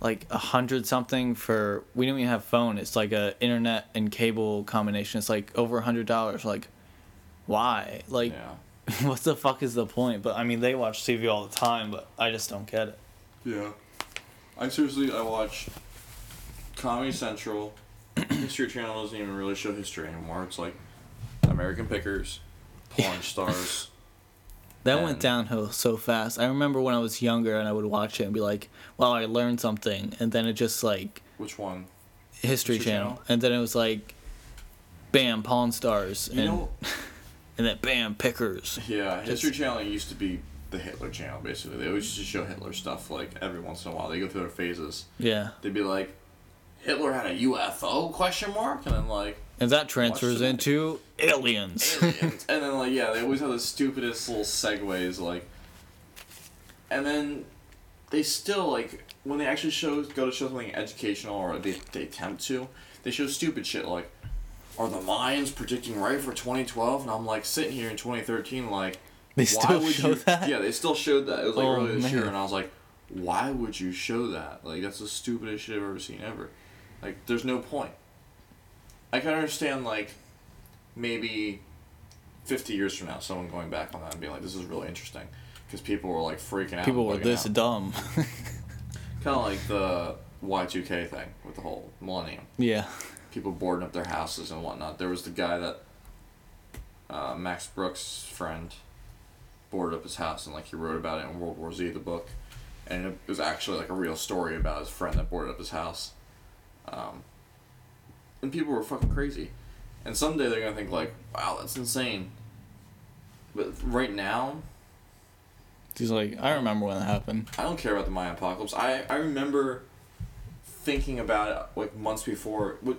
like a hundred something for we don't even have phone. It's like a internet and cable combination. It's like over a hundred dollars. Like, why? Like, Yeah. what the fuck is the point? But I mean, they watch TV all the time, but I just don't get it. Yeah. I seriously I watch Comedy Central. History Channel doesn't even really show history anymore. It's like American Pickers, Porn Stars. That went downhill so fast. I remember when I was younger and I would watch it and be like, "Wow, I learned something," and then it just like Which one? History, History Channel. Channel? and then it was like, "Bam, Pawn Stars," You and know, and then "Bam, Pickers." yeah, Just- History Channel used to be the Hitler channel basically. They always used to show Hitler stuff like every once in a while. They go through their phases. Yeah, They'd be like, Hitler had a UFO question mark, and then like and that transfers into aliens. aliens. and then like yeah, they always have the stupidest little segues like and then they still like when they actually show go to show something educational or they, they attempt to, they show stupid shit like are the Mayans predicting right for 2012? And I'm like sitting here in 2013 like They why still would show you, that? Yeah, they still showed that. It was like Oh, earlier this year and I was like why would you show that? Like that's the stupidest shit I've ever seen ever. Like there's no point. I can understand like maybe 50 years from now someone going back on that and being like this is really interesting because people were like freaking out. People were this out. dumb. kind of like the Y2K thing with the whole millennium. yeah. People boarding up their houses and whatnot. There was the guy that uh, Max Brooks' friend boarded up his house and like he wrote about it in World War Z, the book, and it was actually like a real story about his friend that boarded up his house. Um, and people were fucking crazy, and someday they're gonna think like, "Wow, that's insane." But right now, He's like, I remember when that happened. I don't care about the Mayan apocalypse. I, I remember thinking about it like months before. What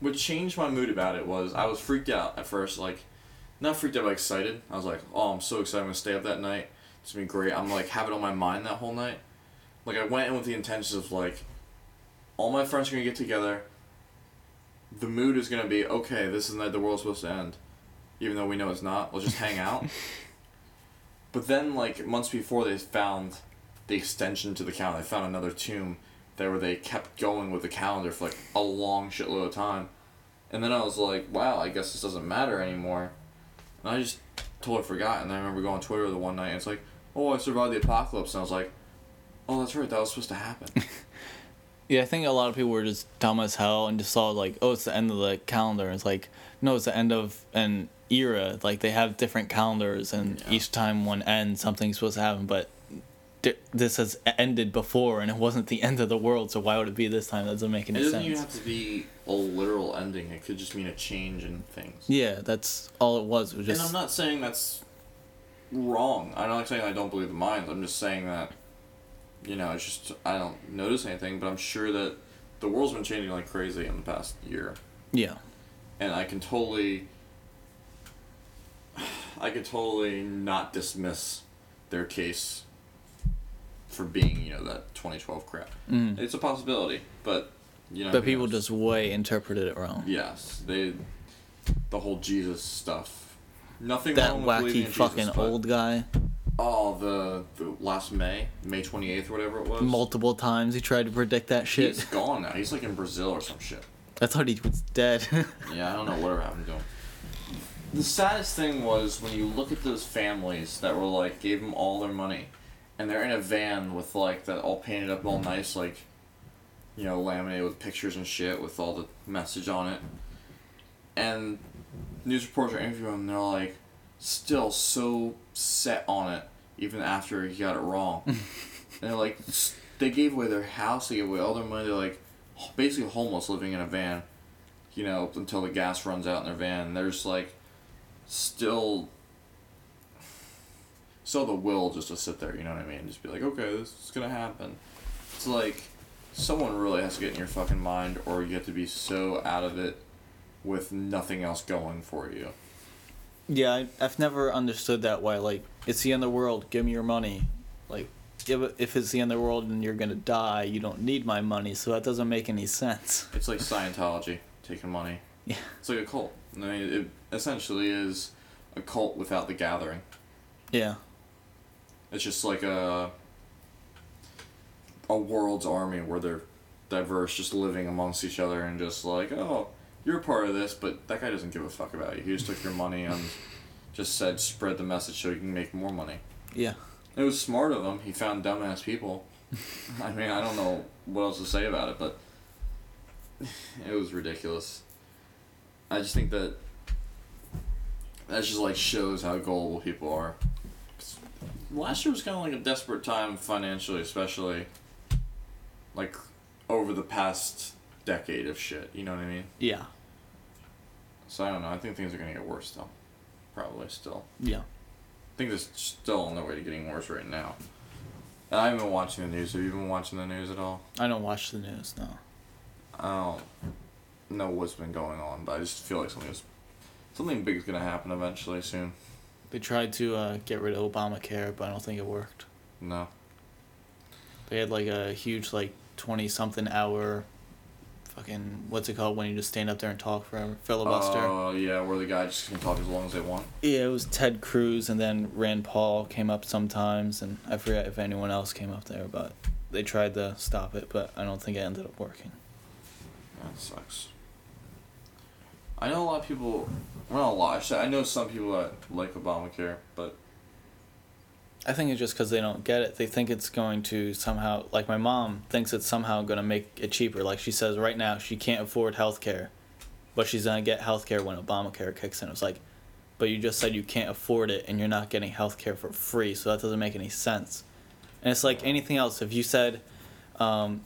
what changed my mood about it was I was freaked out at first, like not freaked out but excited. I was like, Oh, I'm so excited I'm gonna stay up that night. It's gonna be great. I'm like have it on my mind that whole night. Like I went in with the intentions of like all my friends are gonna get together. The mood is gonna be, okay, this is the night the world's supposed to end. Even though we know it's not. We'll just hang out. But then, like months before, they found the extension to the calendar. They found another tomb there where they kept going with the calendar for like a long shitload of time. And then I was like, wow, I guess this doesn't matter anymore. And I just totally forgot. And I remember going on Twitter the one night and it's like, oh, I survived the apocalypse. And I was like, oh, that's right, that was supposed to happen. Yeah, I think a lot of people were just dumb as hell and just saw like, oh, it's the end of the calendar. It's like, no, it's the end of an era. Like they have different calendars, and Yeah. each time one ends, something's supposed to happen. But this has ended before, and it wasn't the end of the world. So why would it be this time? That doesn't make any sense. It doesn't sense. even have to be a literal ending. It could just mean a change in things. Yeah, that's all it was. It was And I'm not saying that's wrong. I'm not saying I don't believe the Mayans. I'm just saying that, you know, it's just I don't notice anything. But I'm sure that the world's been changing like crazy in the past year, yeah, and I can totally, I could totally not dismiss their case for being, you know, that 2012 crap. mm. It's a possibility, but you know. but people knows? just way interpreted it wrong. Yes, they, the whole Jesus stuff. Nothing That wrong with wacky fucking Jesus, old guy. Oh, the, the last May, May twenty eighth, or whatever it was. Multiple times he tried to predict that shit. He's gone now. He's like in Brazil or some shit. I thought he was dead. Yeah, I don't know whatever happened to him. The saddest thing was when you look at those families that were like gave him all their money, and they're in a van with like that all painted up all nice, like, you know, laminated with pictures and shit with all the message on it. And news reporters are interviewing him, and they're like, still so set on it, even after he got it wrong. and they're like, they gave away their house, they gave away all their money. They're like, basically homeless, living in a van you know, until the gas runs out in their van. There's like still still the will just to sit there, you know what I mean? Just be like, okay, this is gonna happen. It's like someone really has to get in your fucking mind or you have to be so out of it with nothing else going for you. Yeah, I, I've never understood that why. Like, it's the end of the world. Give me your money. Like, if, if it's the end of the world and you're gonna die, you don't need my money. So that doesn't make any sense. It's like Scientology taking money. Yeah. It's like a cult. I mean, it essentially is a cult without the gathering. Yeah. It's just like a a world's army where they're diverse, just living amongst each other and just like, oh, you're a part of this, but that guy doesn't give a fuck about you. He just took your money and just said spread the message so you can make more money. Yeah. It was smart of him. He found dumbass people. I mean, I don't know what else to say about it, but it was ridiculous. I just think that that just like shows how gullible people are. Last year was kind of like a desperate time financially, especially like over the past decade of shit. You know what I mean? Yeah. So I don't know. I think things are gonna get worse though. Probably still. Yeah. I think it's still on their way to getting worse right now. And I haven't been watching the news. Have you been watching the news at all? I don't watch the news. No. I don't know what's been going on, but I just feel like something's something big is gonna happen eventually soon. They tried to uh, get rid of Obamacare, but I don't think it worked. No. They had like a huge like twenty something hour, fucking what's it called when you just stand up there and talk forever filibuster. Oh yeah, where the guy just can talk as long as they want. Yeah, it was Ted Cruz and then Rand Paul came up sometimes, and I forget if anyone else came up there, but they tried to stop it, but I don't think it ended up working. That sucks. I know a lot of people. Well, not a lot. I I know some people that like Obamacare, but I think it's just because they don't get it. They think it's going to somehow, like my mom thinks it's somehow going to make it cheaper. Like she says right now, she can't afford health care, but she's going to get health care when Obamacare kicks in. It's like, but you just said you can't afford it and you're not getting health care for free, so that doesn't make any sense. And it's like anything else. If you said um,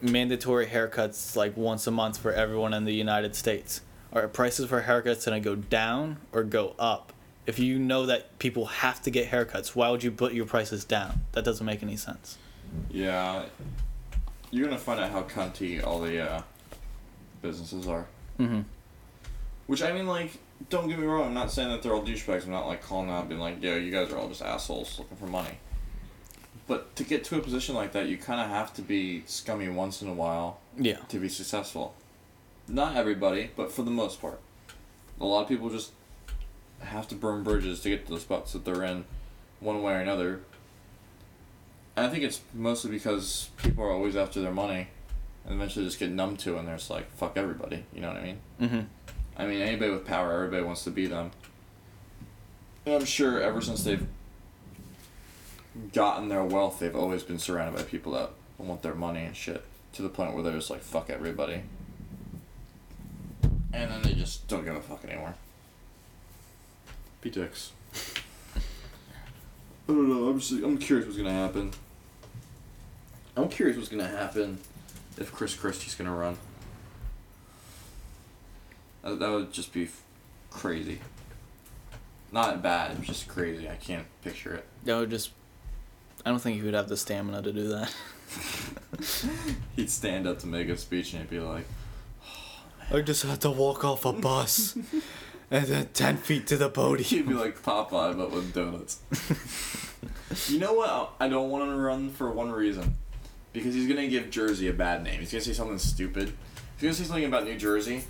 mandatory haircuts like once a month for everyone in the United States, are prices for haircuts going to go down or go up? If you know that people have to get haircuts, why would you put your prices down? That doesn't make any sense. yeah, you're gonna find out how cunty all the uh, businesses are. Mm-hmm. Which I mean, like, don't get me wrong. I'm not saying that they're all douchebags. I'm not like calling out, being like, "Yo, you guys are all just assholes looking for money." But to get to a position like that, you kind of have to be scummy once in a while Yeah. to be successful. Not everybody, but for the most part, a lot of people just have to burn bridges to get to the spots that they're in, one way or another. And I think it's mostly because people are always after their money, and eventually just get numb to, it and they're just like, "Fuck everybody," you know what I mean? Mm-hmm. I mean, anybody with power, everybody wants to be them. And I'm sure ever since they've gotten their wealth, they've always been surrounded by people that want their money and shit. to the point where they're just like fuck everybody, and then they just don't give a fuck anymore. Be dicks. I don't know. I'm just I'm curious what's gonna happen. I'm curious what's gonna happen if Chris Christie's gonna run. That, that would just be f- crazy. Not bad, just crazy. I can't picture it. That would just. I don't think he would have the stamina to do that. He'd stand up to make a speech and he'd be like, I just had to walk off a bus, and then ten feet to the podium. he'd be like Popeye but with donuts. you know what? I don't want him to run for one reason, because he's gonna give Jersey a bad name. He's gonna say something stupid. He's gonna say something about New Jersey,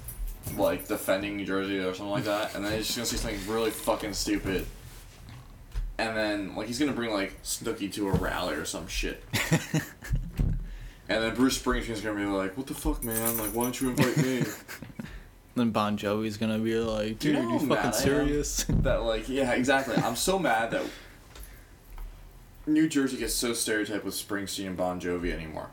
like defending New Jersey or something like that, and then he's just gonna say something really fucking stupid. And then like he's gonna bring like Snooki to a rally or some shit. And then Bruce Springsteen's gonna be like, "What the fuck, man? Like, why don't you invite me?" then Bon Jovi's gonna be like, Do you dude, know you, how mad fucking serious? that like, yeah, exactly. I'm so mad that New Jersey gets so stereotyped with Springsteen and Bon Jovi anymore.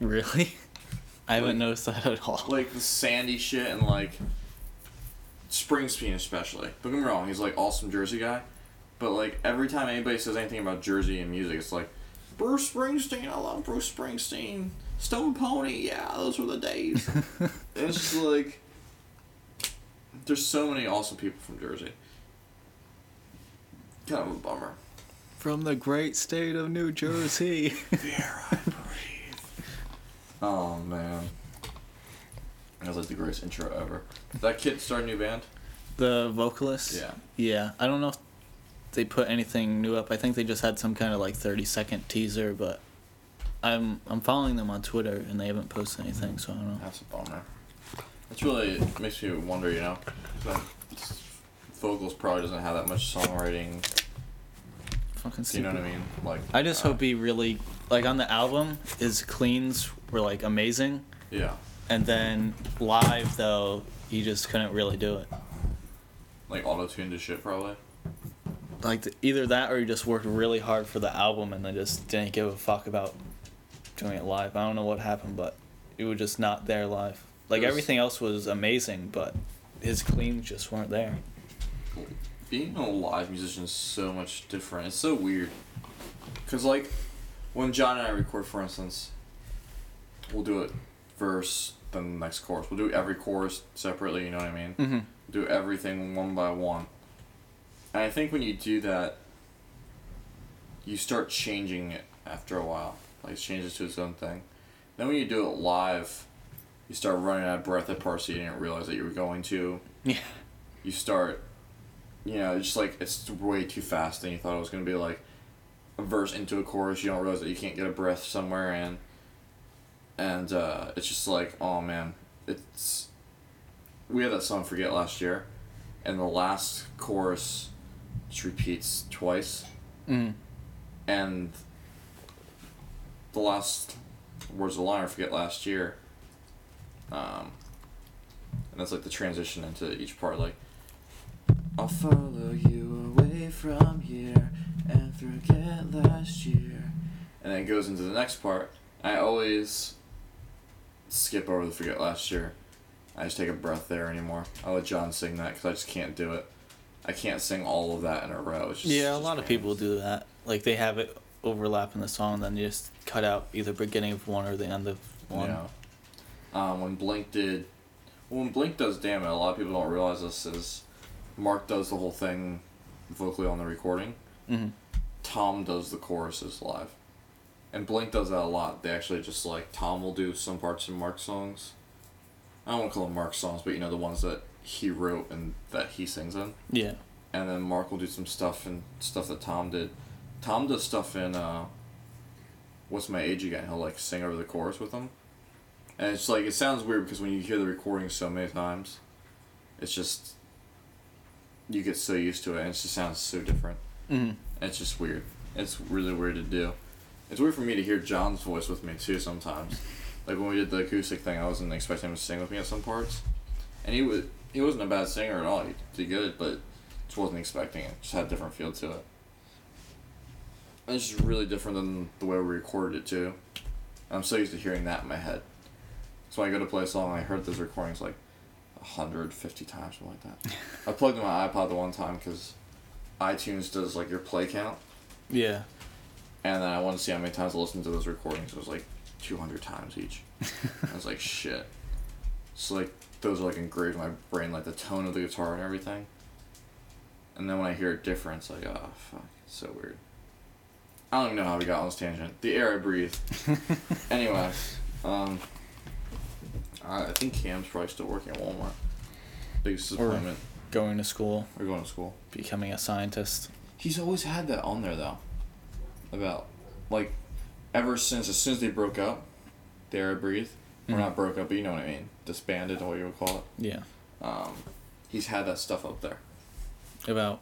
really? I haven't noticed that at all. Like the Sandy shit and like Springsteen especially. Don't get me wrong, he's like awesome Jersey guy, but like every time anybody says anything about Jersey and music, it's like Bruce Springsteen. I love Bruce Springsteen. Stone Pony. Yeah, those were the days. it's just like there's so many awesome people from Jersey. Kind of a bummer. From the great state of New Jersey. There I breathe. Oh man. That was like the greatest intro ever. Did that kid start a new band? the vocalist? Yeah. Yeah. I don't know if they put anything new up. I think they just had some kind of like 30 second teaser, but I'm I'm following them on Twitter and they haven't posted anything, so I don't know. That's a bummer. It's really it makes me wonder, you know. Vocals probably doesn't have that much songwriting. Fucking you know what I mean? Like I just uh, hope he really like on the album his cleans were like amazing, Yeah. and then live though he just couldn't really do it. Like auto tuned to shit probably. Like the, either that or he just worked really hard for the album and then just didn't give a fuck about doing it live. I don't know what happened, but it was just not there live. Like was- everything else was amazing, but his cleans just weren't there. being a live musician is so much different. It's so weird. Cause like, when John and I record, for instance, we'll do it verse, then the next chorus. We'll do every chorus separately. You know what I mean? Mm-hmm. Do everything one by one. And I think when you do that, you start changing it after a while. Like it changes to its own thing. Then when you do it live, you start running out of breath at parts that you didn't realize that you were going to. Yeah. you start you know it's just like it's way too fast than you thought it was going to be like a verse into a chorus. You don't realize that you can't get a breath somewhere and and uh, it's just like oh man. It's we had that song forget last year and the last chorus just repeats twice. Mm. and the last words of the line I forget last year um, and that's like the transition into each part like I'll follow you away from here and forget last year. And then it goes into the next part. I always skip over the forget last year. I just take a breath there anymore. I'll let John sing that because I just can't do it. I can't sing all of that in a row. It's just, Yeah, a lot of people do that. Like they have it overlap in the song, then you just cut out either beginning of one or the end of one. Yeah. Um, when Blink did, when Blink does "Damn It," a lot of people don't realize this is Mark does the whole thing vocally on the recording. Mm-hmm. Tom does the choruses live, and Blink does that a lot. They actually just like Tom will do some parts in Mark's songs. I don't want to call them Mark's songs, but you know the ones that he wrote and that he sings in Yeah. and then Mark will do some stuff and stuff that Tom did. Tom does stuff in uh, what's my age again? He'll like sing over the chorus with them, and it's like it sounds weird because when you hear the recording so many times, it's just you get so used to it and it just sounds so different. Mm-hmm. It's just weird. It's really weird to do. It's weird for me to hear John's voice with me too sometimes. Like when we did the acoustic thing, I wasn't expecting him to sing with me at some parts, and he was he wasn't a bad singer at all. He did good, but just wasn't expecting it. Just had a different feel to it. And it's just really different than the way we recorded it too. I'm so used to hearing that in my head. So when I go to play a song, I heard those recordings like 150 times, something like that. I plugged in my iPod the one time because iTunes does like your play count, Yeah. and then I wanted to see how many times I listened to those recordings. It was like 200 times each. I was like, shit. So like those are like engraved in my brain, like the tone of the guitar and everything. And then when I hear a difference, like, oh fuck, it's so weird. I don't even know how we got on this tangent. The air I breathe. anyway, um, I I think Cam's probably still working at Walmart. Biggest disappointment. Going to school, We're going to school. becoming a scientist. He's always had that on there though. About like ever since as soon as they broke up, air I breathe. Or Mhm. not broke up, but you know what I mean. Disbanded, or what you would call it. Yeah. Um, he's had that stuff up there. About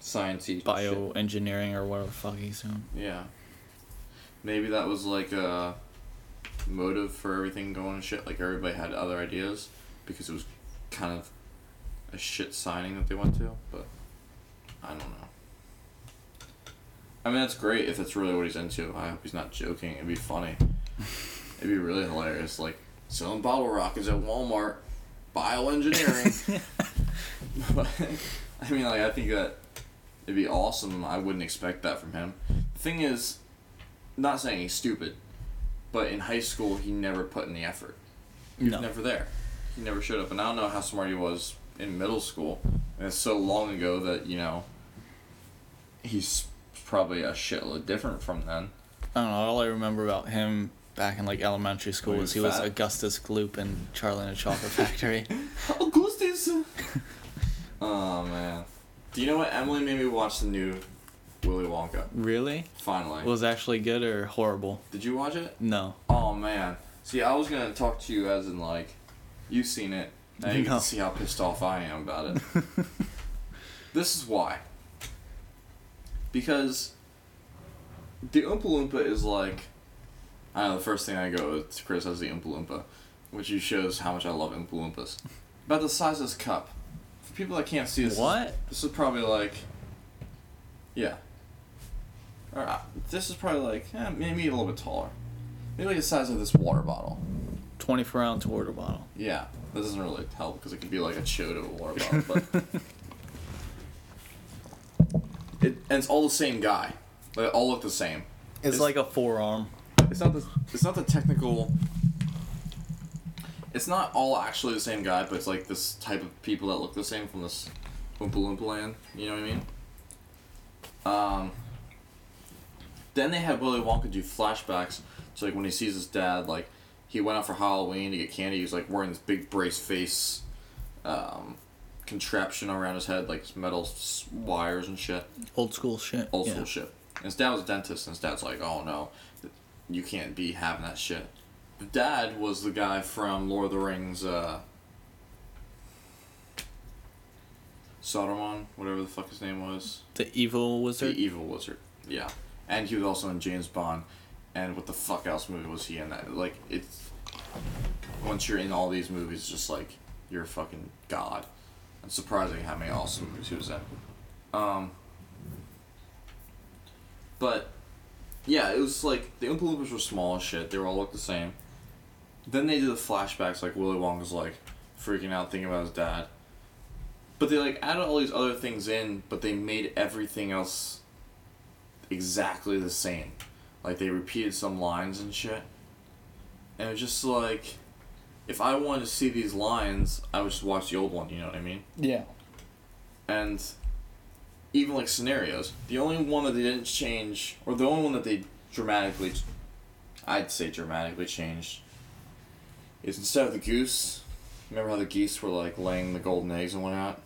Sciencey. bioengineering or whatever the fuck he's doing. Yeah. Maybe that was like a motive for everything going and shit. Like everybody had other ideas because it was kind of a shit signing that they went to, but I don't know. I mean, that's great if that's really what he's into. I hope he's not joking. It'd be funny. It'd be really hilarious. Like, selling bottle rockets at Walmart, bioengineering. but, I mean, like, I think that it'd be awesome. I wouldn't expect that from him. The thing is, not saying he's stupid, but in high school, he never put in the effort. He was No. never there. He never showed up. And I don't know how smart he was in middle school. And it's so long ago that, you know, he's probably a shitload different from then. I don't know. All I remember about him back in like elementary school was he was was. Augustus Gloop in Charlie and the Chocolate Factory. Augustus! oh, man. Do you know what? Emily made me watch the new Willy Wonka. really? Finally. Was it actually good or horrible? Did you watch it? No. Oh, man. See, I was going to talk to you as in, like, you've seen it. Now you No. can see how pissed off I am about it. this is why. Because the Oompa Loompa is like, I know the first thing I go to criticize the Oompa Loompa, which he shows how much I love Oompa Loompas. About the size of this cup. For people that can't see this, What? This is probably like, yeah. Or, uh, this is probably like, eh, maybe a little bit taller. Maybe like the size of this water bottle. 24 ounce water bottle. Yeah, that doesn't really help because it could be like a Choto water bottle, but it and it's all the same guy. They all look the same. It's, It's- like a forearm. It's not the it's not the technical. It's not all actually the same guy, but it's like this type of people that look the same from this Oompa Loompa land. You know what I mean? Um. Then they had Willy Wonka do flashbacks to like when he sees his dad, like he went out for Halloween to get candy. He was like wearing this big brace face, um, contraption around his head, like metal wires and shit Old school shit. old yeah. school shit. And his dad was a dentist, and his dad's like, "Oh no, you can't be having that shit." The dad was the guy from Lord of the Rings, uh, Saruman, whatever the fuck his name was, The evil wizard? the evil wizard. Yeah, and he was also in James Bond. And what the fuck else movie was he in? That like it's once you're in all these movies, just like you're a fucking god. It's surprising how many awesome movies he was in. Um, but yeah, it was like the Oompa Loompas were small as shit. They were all looked the same. Then they did the flashbacks, like Willy Wonka's like freaking out, thinking about his dad. But they like added all these other things in, but they made everything else exactly the same. Like they repeated some lines and shit. And it was just like, if I wanted to see these lines, I would just watch the old one. You know what I mean? Yeah. and even like scenarios, the only one that they didn't change, or the only one that they dramatically, I'd say dramatically changed, is instead of the goose. Remember how the geese were like laying the golden eggs and whatnot?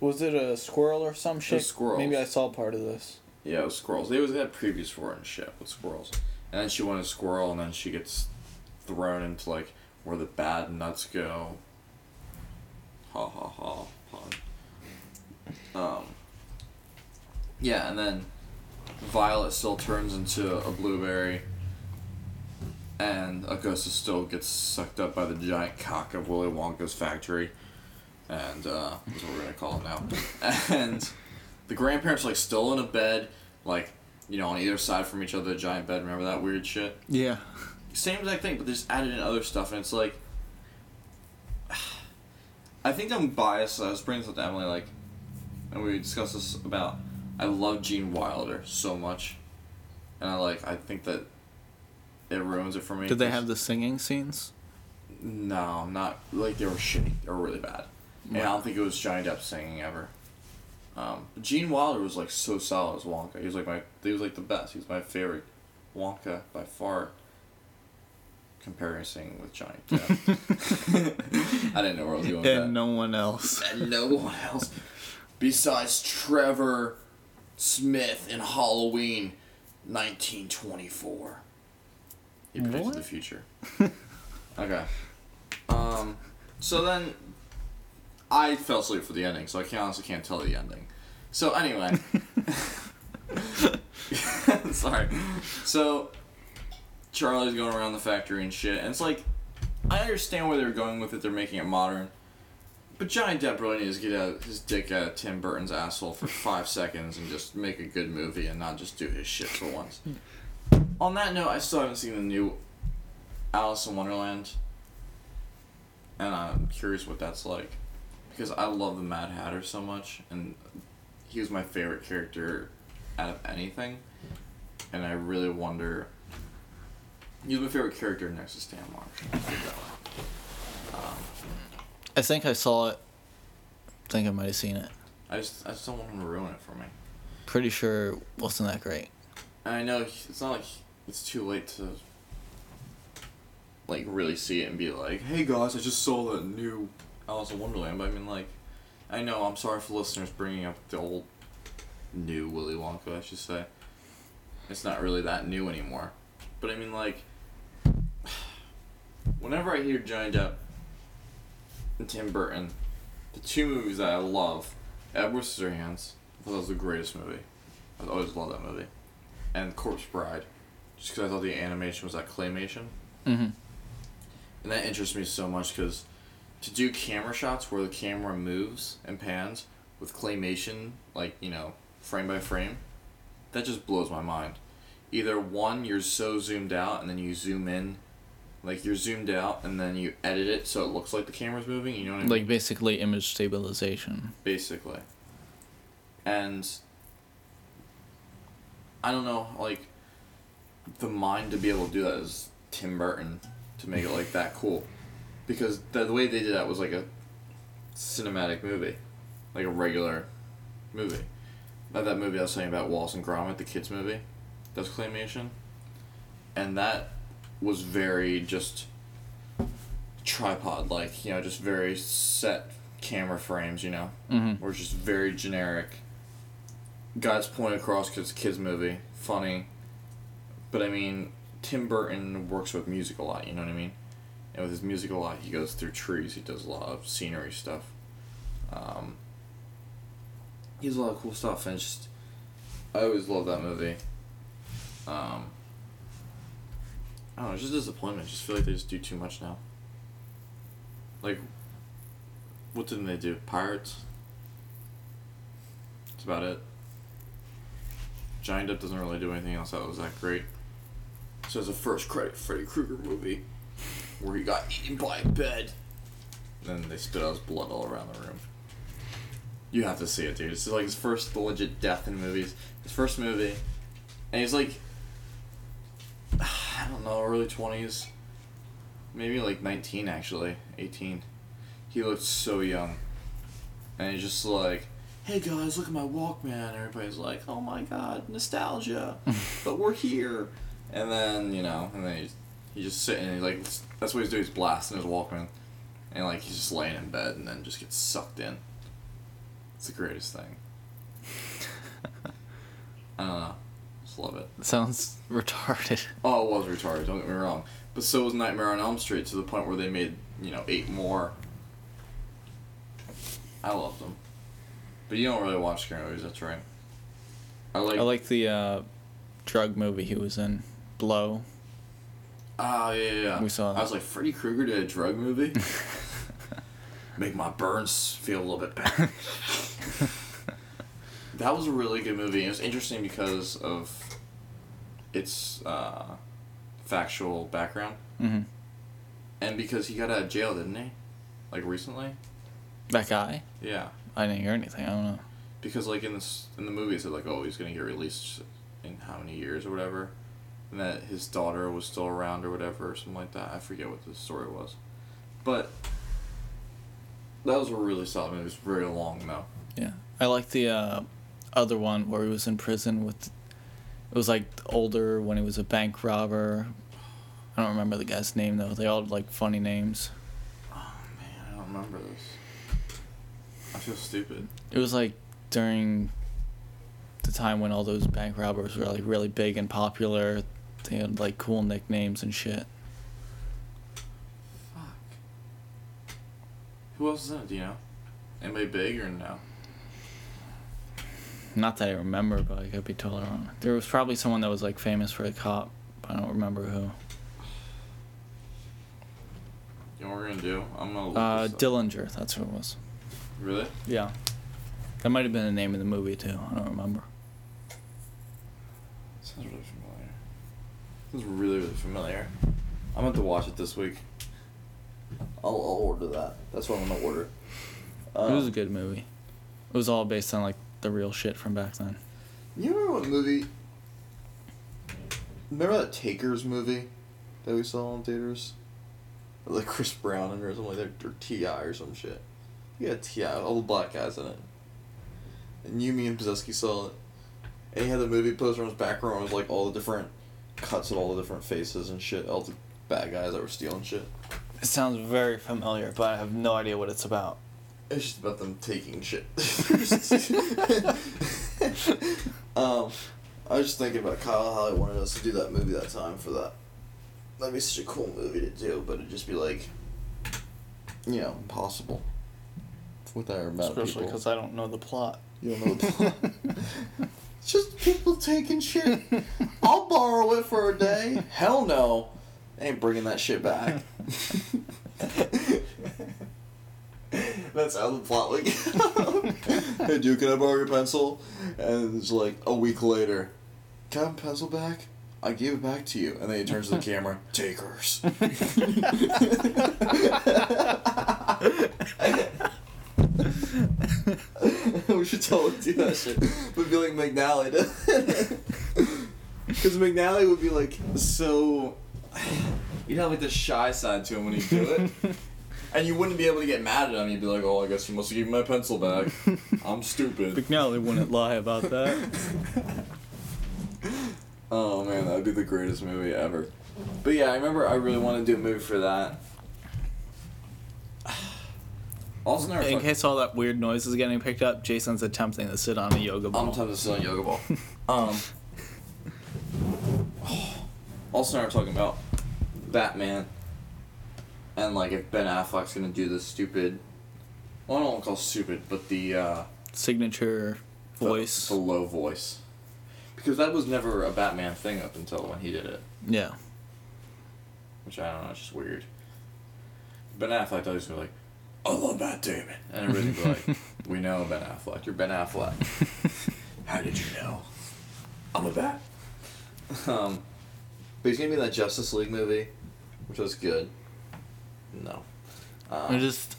Was it a squirrel or some shit? Squirrel. Maybe I saw part of this. Yeah, it was squirrels. They was they had previews and shit with squirrels, and then she wanted a squirrel, and then she gets thrown into like where the bad nuts go. Ha ha ha pun. Um. Yeah, and then Violet still turns into a blueberry, and Augustus still gets sucked up by the giant cock of Willy Wonka's factory, and uh, that's what we're gonna call it now. and the grandparents like still in a bed, like you know on either side from each other, a giant bed. Remember that weird shit? Yeah. same exact thing, but they just added in other stuff, and it's like. I think I'm biased. I was bringing this up to Emily, like, and we discussed this about. I love Gene Wilder so much, and I like. I think that it ruins it for me. Did they have the singing scenes? No, not like they were shitty. They were really bad. And I don't think it was Johnny Depp singing ever. Um, Gene Wilder was like so solid as Wonka. He was like my. He was like the best. He was my favorite Wonka by far. Comparing with Johnny Depp. I didn't know where I was going with that. And no one else. and no one else besides Trevor Smith in Halloween 1924. He predicted What? the future. okay. Um, so then I fell asleep for the ending, so I can't, honestly can't tell the ending. So anyway. Sorry. So Charlie's going around the factory and shit, and it's like I understand where they're going with it. They're making it modern. But Johnny Depp really needs to get out his dick out of Tim Burton's asshole for five seconds and just make a good movie and not just do his shit for once. On that note, I still haven't seen the new Alice in Wonderland, and I'm curious what that's like because I love the Mad Hatter so much, and he was my favorite character out of anything, and I really wonder. He's my favorite character next to Stan Marsh. I'll put it that way. Um, I think I saw it. I think I might have seen it. I just I just don't want him to ruin it for me. Pretty sure it wasn't that great. And I know it's not like it's too late to like really see it and be like, "Hey guys, I just saw the new Alice in Wonderland." But I mean, like, I know I'm sorry for listeners bringing up the old, new Willy Wonka. I should say. It's not really that new anymore, but I mean, like, whenever I hear Johnny Depp and Tim Burton, the two movies that I love, Edward Scissorhands, I thought that was the greatest movie. I always loved that movie and Corpse Bride, just because I thought the animation was that claymation, Mm-hmm. and that interests me so much because to do camera shots where the camera moves and pans with claymation, like you know, frame by frame, that just blows my mind. Either one, you're so zoomed out, and then you zoom in, like you're zoomed out, and then you edit it so it looks like the camera's moving. You know what I mean? Like basically image stabilization. basically. And I don't know, like the mind to be able to do that is Tim Burton to make it like that cool, because the, the way they did that was like a cinematic movie, like a regular movie. That movie I was saying about Wallace and Gromit, the kids movie, that's claymation, and that was very just tripod like, you know, just very set camera frames, you know Mm-hmm. or just very generic. Guys point across because it's a kids movie, funny. But I mean, Tim Burton works with music a lot. You know what I mean? And with his music a lot, he goes through trees. He does a lot of scenery stuff. Um, he does a lot of cool stuff, and just I always love that movie. Um, I don't know, it's just disappointment. I just feel like they just do too much now. Like, what didn't they do? Pirates. That's about it. Johnny Depp doesn't really do anything else that was that great. So it's a first credit Freddy Krueger movie where he got eaten by a bed. Then they spit out his blood all around the room. You have to see it, dude. It's like his first legit death in movies. His first movie, and he's like, I don't know, early twenties, maybe like nineteen actually, eighteen. He looked so young, and he's just like, "Hey guys, look at my Walkman." Everybody's like, "Oh my god, nostalgia!" but we're here. And then you know, and then he's, he's just sitting. And he's like, that's what he's doing. He's blasting his Walkman, and like he's just laying in bed, and then just gets sucked in. It's the greatest thing. I don't know. Just love it. Sounds retarded. Oh, it was retarded. Don't get me wrong, but so was Nightmare on Elm Street to the point where they made you know eight more. I love them, but you don't really watch scary movies. That's right. I like. I like the uh, drug movie he was in, Blow. Ah, yeah, yeah, yeah. We saw I was like, Freddy Krueger did a drug movie. Make my burns feel a little bit better. that was a really good movie. It was interesting because of its uh, factual background. Mm-hmm. And because he got out of jail, didn't he? Like recently? That guy? Yeah. I didn't hear anything. I don't know. Because like in this in the movie it said like, oh he's gonna get released in how many years or whatever. And that his daughter was still around or whatever or something like that. I forget what the story was. But that was a really solid movie. It was very long though. Yeah, I like the uh, other one where he was in prison with. It was like older when he was a bank robber. I don't remember the guy's name though. They all had like funny names. Oh man, I don't remember this. I feel stupid. It was like during the time when all those bank robbers were like really big and popular. They had like cool nicknames and shit. Fuck. Who else is in it? Do you know? Anybody big or no? Not that I remember, but I could be totally wrong. There was probably someone that was like famous for a cop, but I don't remember who. You know what we're gonna do? I'm gonna look Uh, this up. Dillinger, that's who it was. Really? Yeah. That might have been the name of the movie too. I don't remember. Sounds really Sounds really, really familiar. I'm going to watch it this week. I'll, I'll order that. That's what I'm gonna order. it was a Um, good movie. It was all based on like the real shit from back then. You remember what movie? Remember that Takers movie that we saw in theaters? Like Chris Brown in it or something like that, or T.I. or some shit. Yeah, T.I. All the black guys in it. And you, me, and Pozeski saw it. And he had the movie poster on his background with like all the different cuts of all the different faces and shit. All the bad guys that were stealing shit. It sounds very familiar, but I have no idea what it's about. It's just about them taking shit. um, I was just thinking about Kyle Holly wanted us to do that movie that time for that. That'd be such a cool movie to do, but it'd just be like, you know, impossible. With our amount Especially because I don't know the plot. You don't know the plot. just people taking shit. I'll borrow it for a day. Hell no. Ain't bringing that shit back. That's how the plot would go. hey, dude, can I borrow your pencil? And it's like a week later. Can I have a pencil back? I give it back to you. And then he turns to the camera. Takers. we should totally do that shit. We'd be like McNally. Because McNally would be like so. You'd have like the shy side to him when he'd do it. And you wouldn't be able to get mad at him. You'd be like, oh, I guess you must have given my pencil back. I'm stupid. McNally wouldn't lie about that. Oh man, that would be the greatest movie ever. But yeah, I remember I really wanted to do a movie for that. Also, never. In case all that weird noise is getting picked up, Jason's attempting to sit on a yoga ball. I'm tempted to sit on a yoga ball. um. Also, never talking about Batman. And like, if Ben Affleck's gonna do this stupid. Well, I don't want to call stupid, but the uh, Signature the- voice. the low voice, because that was never a Batman thing up until when he did it. Yeah. which I don't know, it's just weird. Ben Affleck thought he was gonna be like, I love Matt Damon, and everything be like, we know Ben Affleck, you're Ben Affleck. How did you know? I'm a bat. Um, but he's gonna be in that Justice League movie, which was good. No. Um, It just.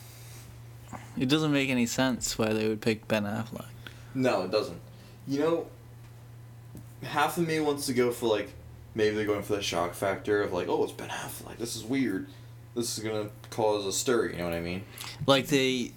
It doesn't make any sense why they would pick Ben Affleck. No, it doesn't. You know, half of me wants to go for like maybe they're going for the shock factor of like, oh, it's Ben Affleck. This is weird. This is gonna cause a stir. You know what I mean? Like they.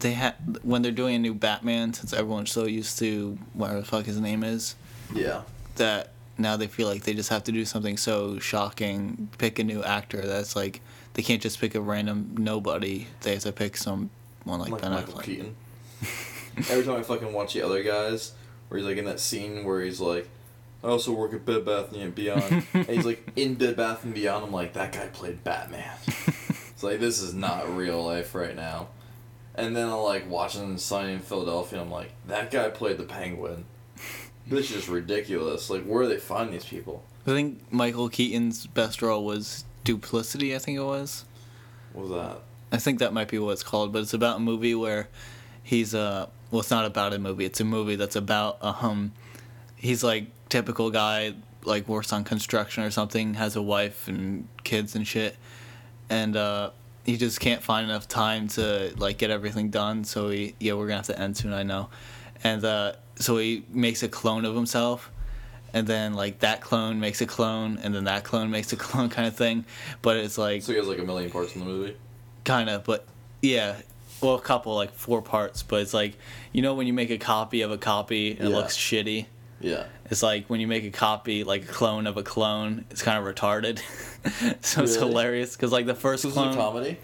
They had when they're doing a new Batman, since everyone's so used to whatever the fuck his name is, Yeah. that now they feel like they just have to do something so shocking, pick a new actor that's like they can't just pick a random nobody. They have to pick someone like, Like Ben Michael Affleck. Keaton. Every time I fucking watch the other guys, where he's like in that scene where he's like, I also work at Bed Bath and Beyond, and he's like in Bed Bath and Beyond. I'm like, that guy played Batman. it's like this is not real life right now. And then I'm like watching Sunny in Philadelphia. I'm like, that guy played the Penguin. This is just ridiculous. Like, where do they find these people? I think Michael Keaton's best role was Duplicity. I think it was. What was that? I think that might be what it's called, but it's about a movie where he's uh well, it's not about a movie. It's a movie that's about um, he's like typical guy like works on construction or something, has a wife and kids and shit, and uh, he just can't find enough time to like get everything done. So he yeah, we're gonna have to end soon, I know, and uh, so he makes a clone of himself. And then like that clone makes a clone, and then that clone makes a clone, kind of thing. But it's like So he has like a million parts in the movie. kind of but yeah well a couple like four parts but it's like you know when you make a copy of a copy and it looks shitty Yeah. it's like when you make a copy like a clone of a clone it's kind of retarded so it's hilarious because like the first This clone comedy.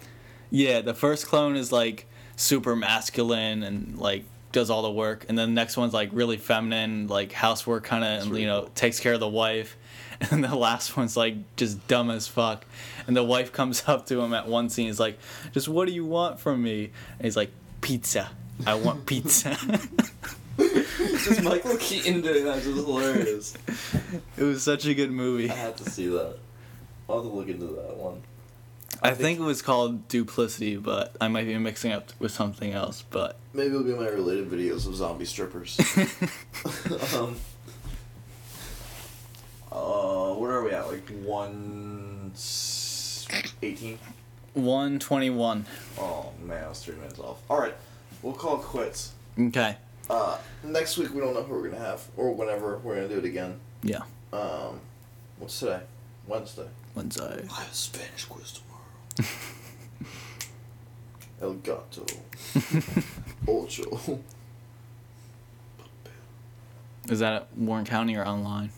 yeah the first clone is like super masculine and like does all the work and then the next one's like really feminine like housework kind of really you know cool. takes care of the wife and the last one's like just dumb as fuck and the wife comes up to him at one scene he's like just what do you want from me and he's like pizza i want pizza just Michael Keaton doing that is hilarious. it was such a good movie I had to see that. I'll have to look into that one. i think it was called duplicity but i might be mixing up with something else but Maybe it'll be my related videos of zombie strippers. um, uh, what are we at? Like one eighteen. 121 Oh man, I was three minutes off. All right, we'll call it quits. okay Uh, next week we don't know who we're gonna have, or whenever we're gonna do it again. yeah Um, what's today? Wednesday. wednesday I have a Spanish quiz tomorrow. El gato. Ocho. is that at warren county or online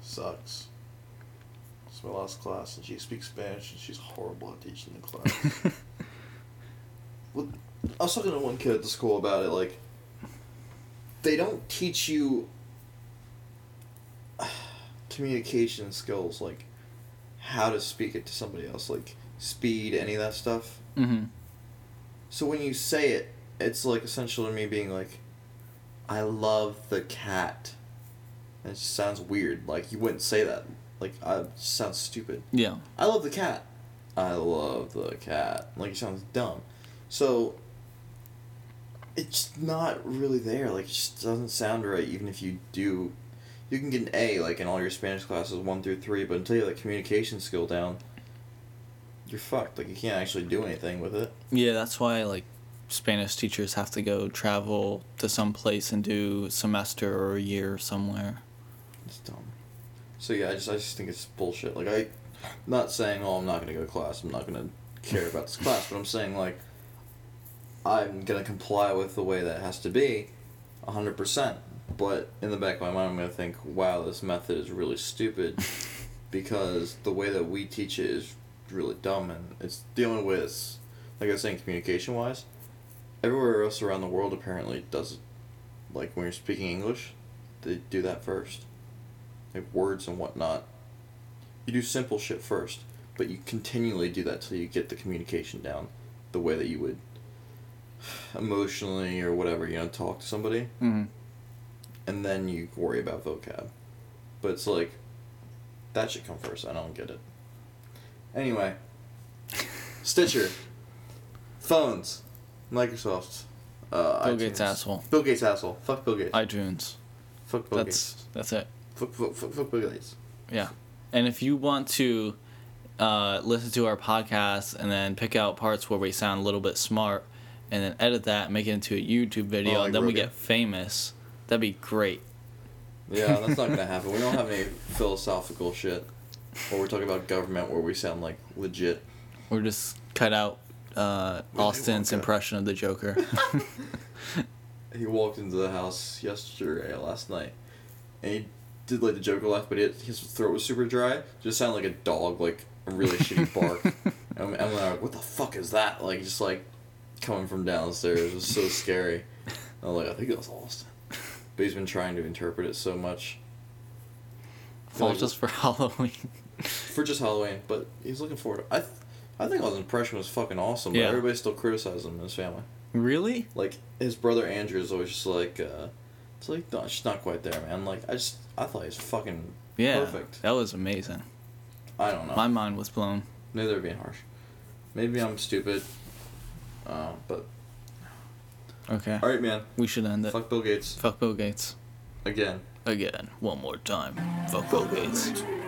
Sucks. It's my last class, and she speaks Spanish, and she's horrible at teaching the class. well, I was talking to one kid at the school about it. Like, they don't teach you communication skills, like how to speak it to somebody else, like speed, any of that stuff. mm-hmm So when you say it, it's like essential to me being like, I love the cat. And it just sounds weird. Like you wouldn't say that. Like I it sounds stupid. yeah I love the cat. I love the cat. Like it sounds dumb. So it's not really there. Like it just doesn't sound right even if you do you can get an A like in all your Spanish classes one through three, but until you have that communication skill down, you're fucked. Like you can't actually do anything with it. Yeah, that's why like Spanish teachers have to go travel to some place and do a semester or a year somewhere. It's dumb. So yeah, I just I just think it's bullshit. Like I'm not saying oh I'm not gonna go to class. I'm not gonna care about this class, but I'm saying like, I'm gonna comply with the way that it has to be, hundred percent. But in the back of my mind, I'm gonna think, wow, this method is really stupid, because the way that we teach it is really dumb, and it's the only way that's like I was saying, communication wise. Everywhere else around the world apparently does it. Like when you're speaking English, they do that first like words and whatnot. You do simple shit first, but you continually do that till you get the communication down, the way that you would emotionally or whatever you know talk to somebody, Mm-hmm. and then you worry about vocab. But it's like that should come first. I don't get it. Anyway, Stitcher, phones, Microsoft, uh, Bill Gates iTunes. asshole. Bill Gates asshole. Fuck Bill Gates. iTunes. fuck Bill Gates. That's that's it. Fuck, fuck, fuck, fuck Bill Gates. Yeah. And if you want to uh, listen to our podcast and then pick out parts where we sound a little bit smart and then edit that, and make it into a YouTube video, Oh, like and then we get famous, that'd be great. Yeah, that's not gonna happen. We don't have any philosophical shit. Or we're talking about government where we sound like legit. Or just cut out uh, Austin's impression of the Joker. He walked into the house yesterday, last night, and he did like the Joker laugh, but it, his throat was super dry. Just sounded like a dog, like a really shitty bark. And I'm, I'm like, what the fuck is that? Like just like coming from downstairs. It was so scary. I was like, I think it was Austin. But he's been trying to interpret it so much. Like, just for Halloween. for just Halloween, but he's looking forward. To, I, th- I think his impression was fucking awesome. But Yeah. everybody still criticizes him and his family. really? Like his brother Andrew is always just like, uh, it's like no, it's just not quite there, man. Like I just I thought he was fucking Yeah. perfect. That was amazing. I don't know. My mind was blown. Maybe they're being harsh. Maybe I'm stupid. Um, but okay, all right, man. We should end it. Fuck Bill Gates. Fuck Bill Gates. Again. Again, one more time. Fuck, Fuck Bill Gates. Bill Gates.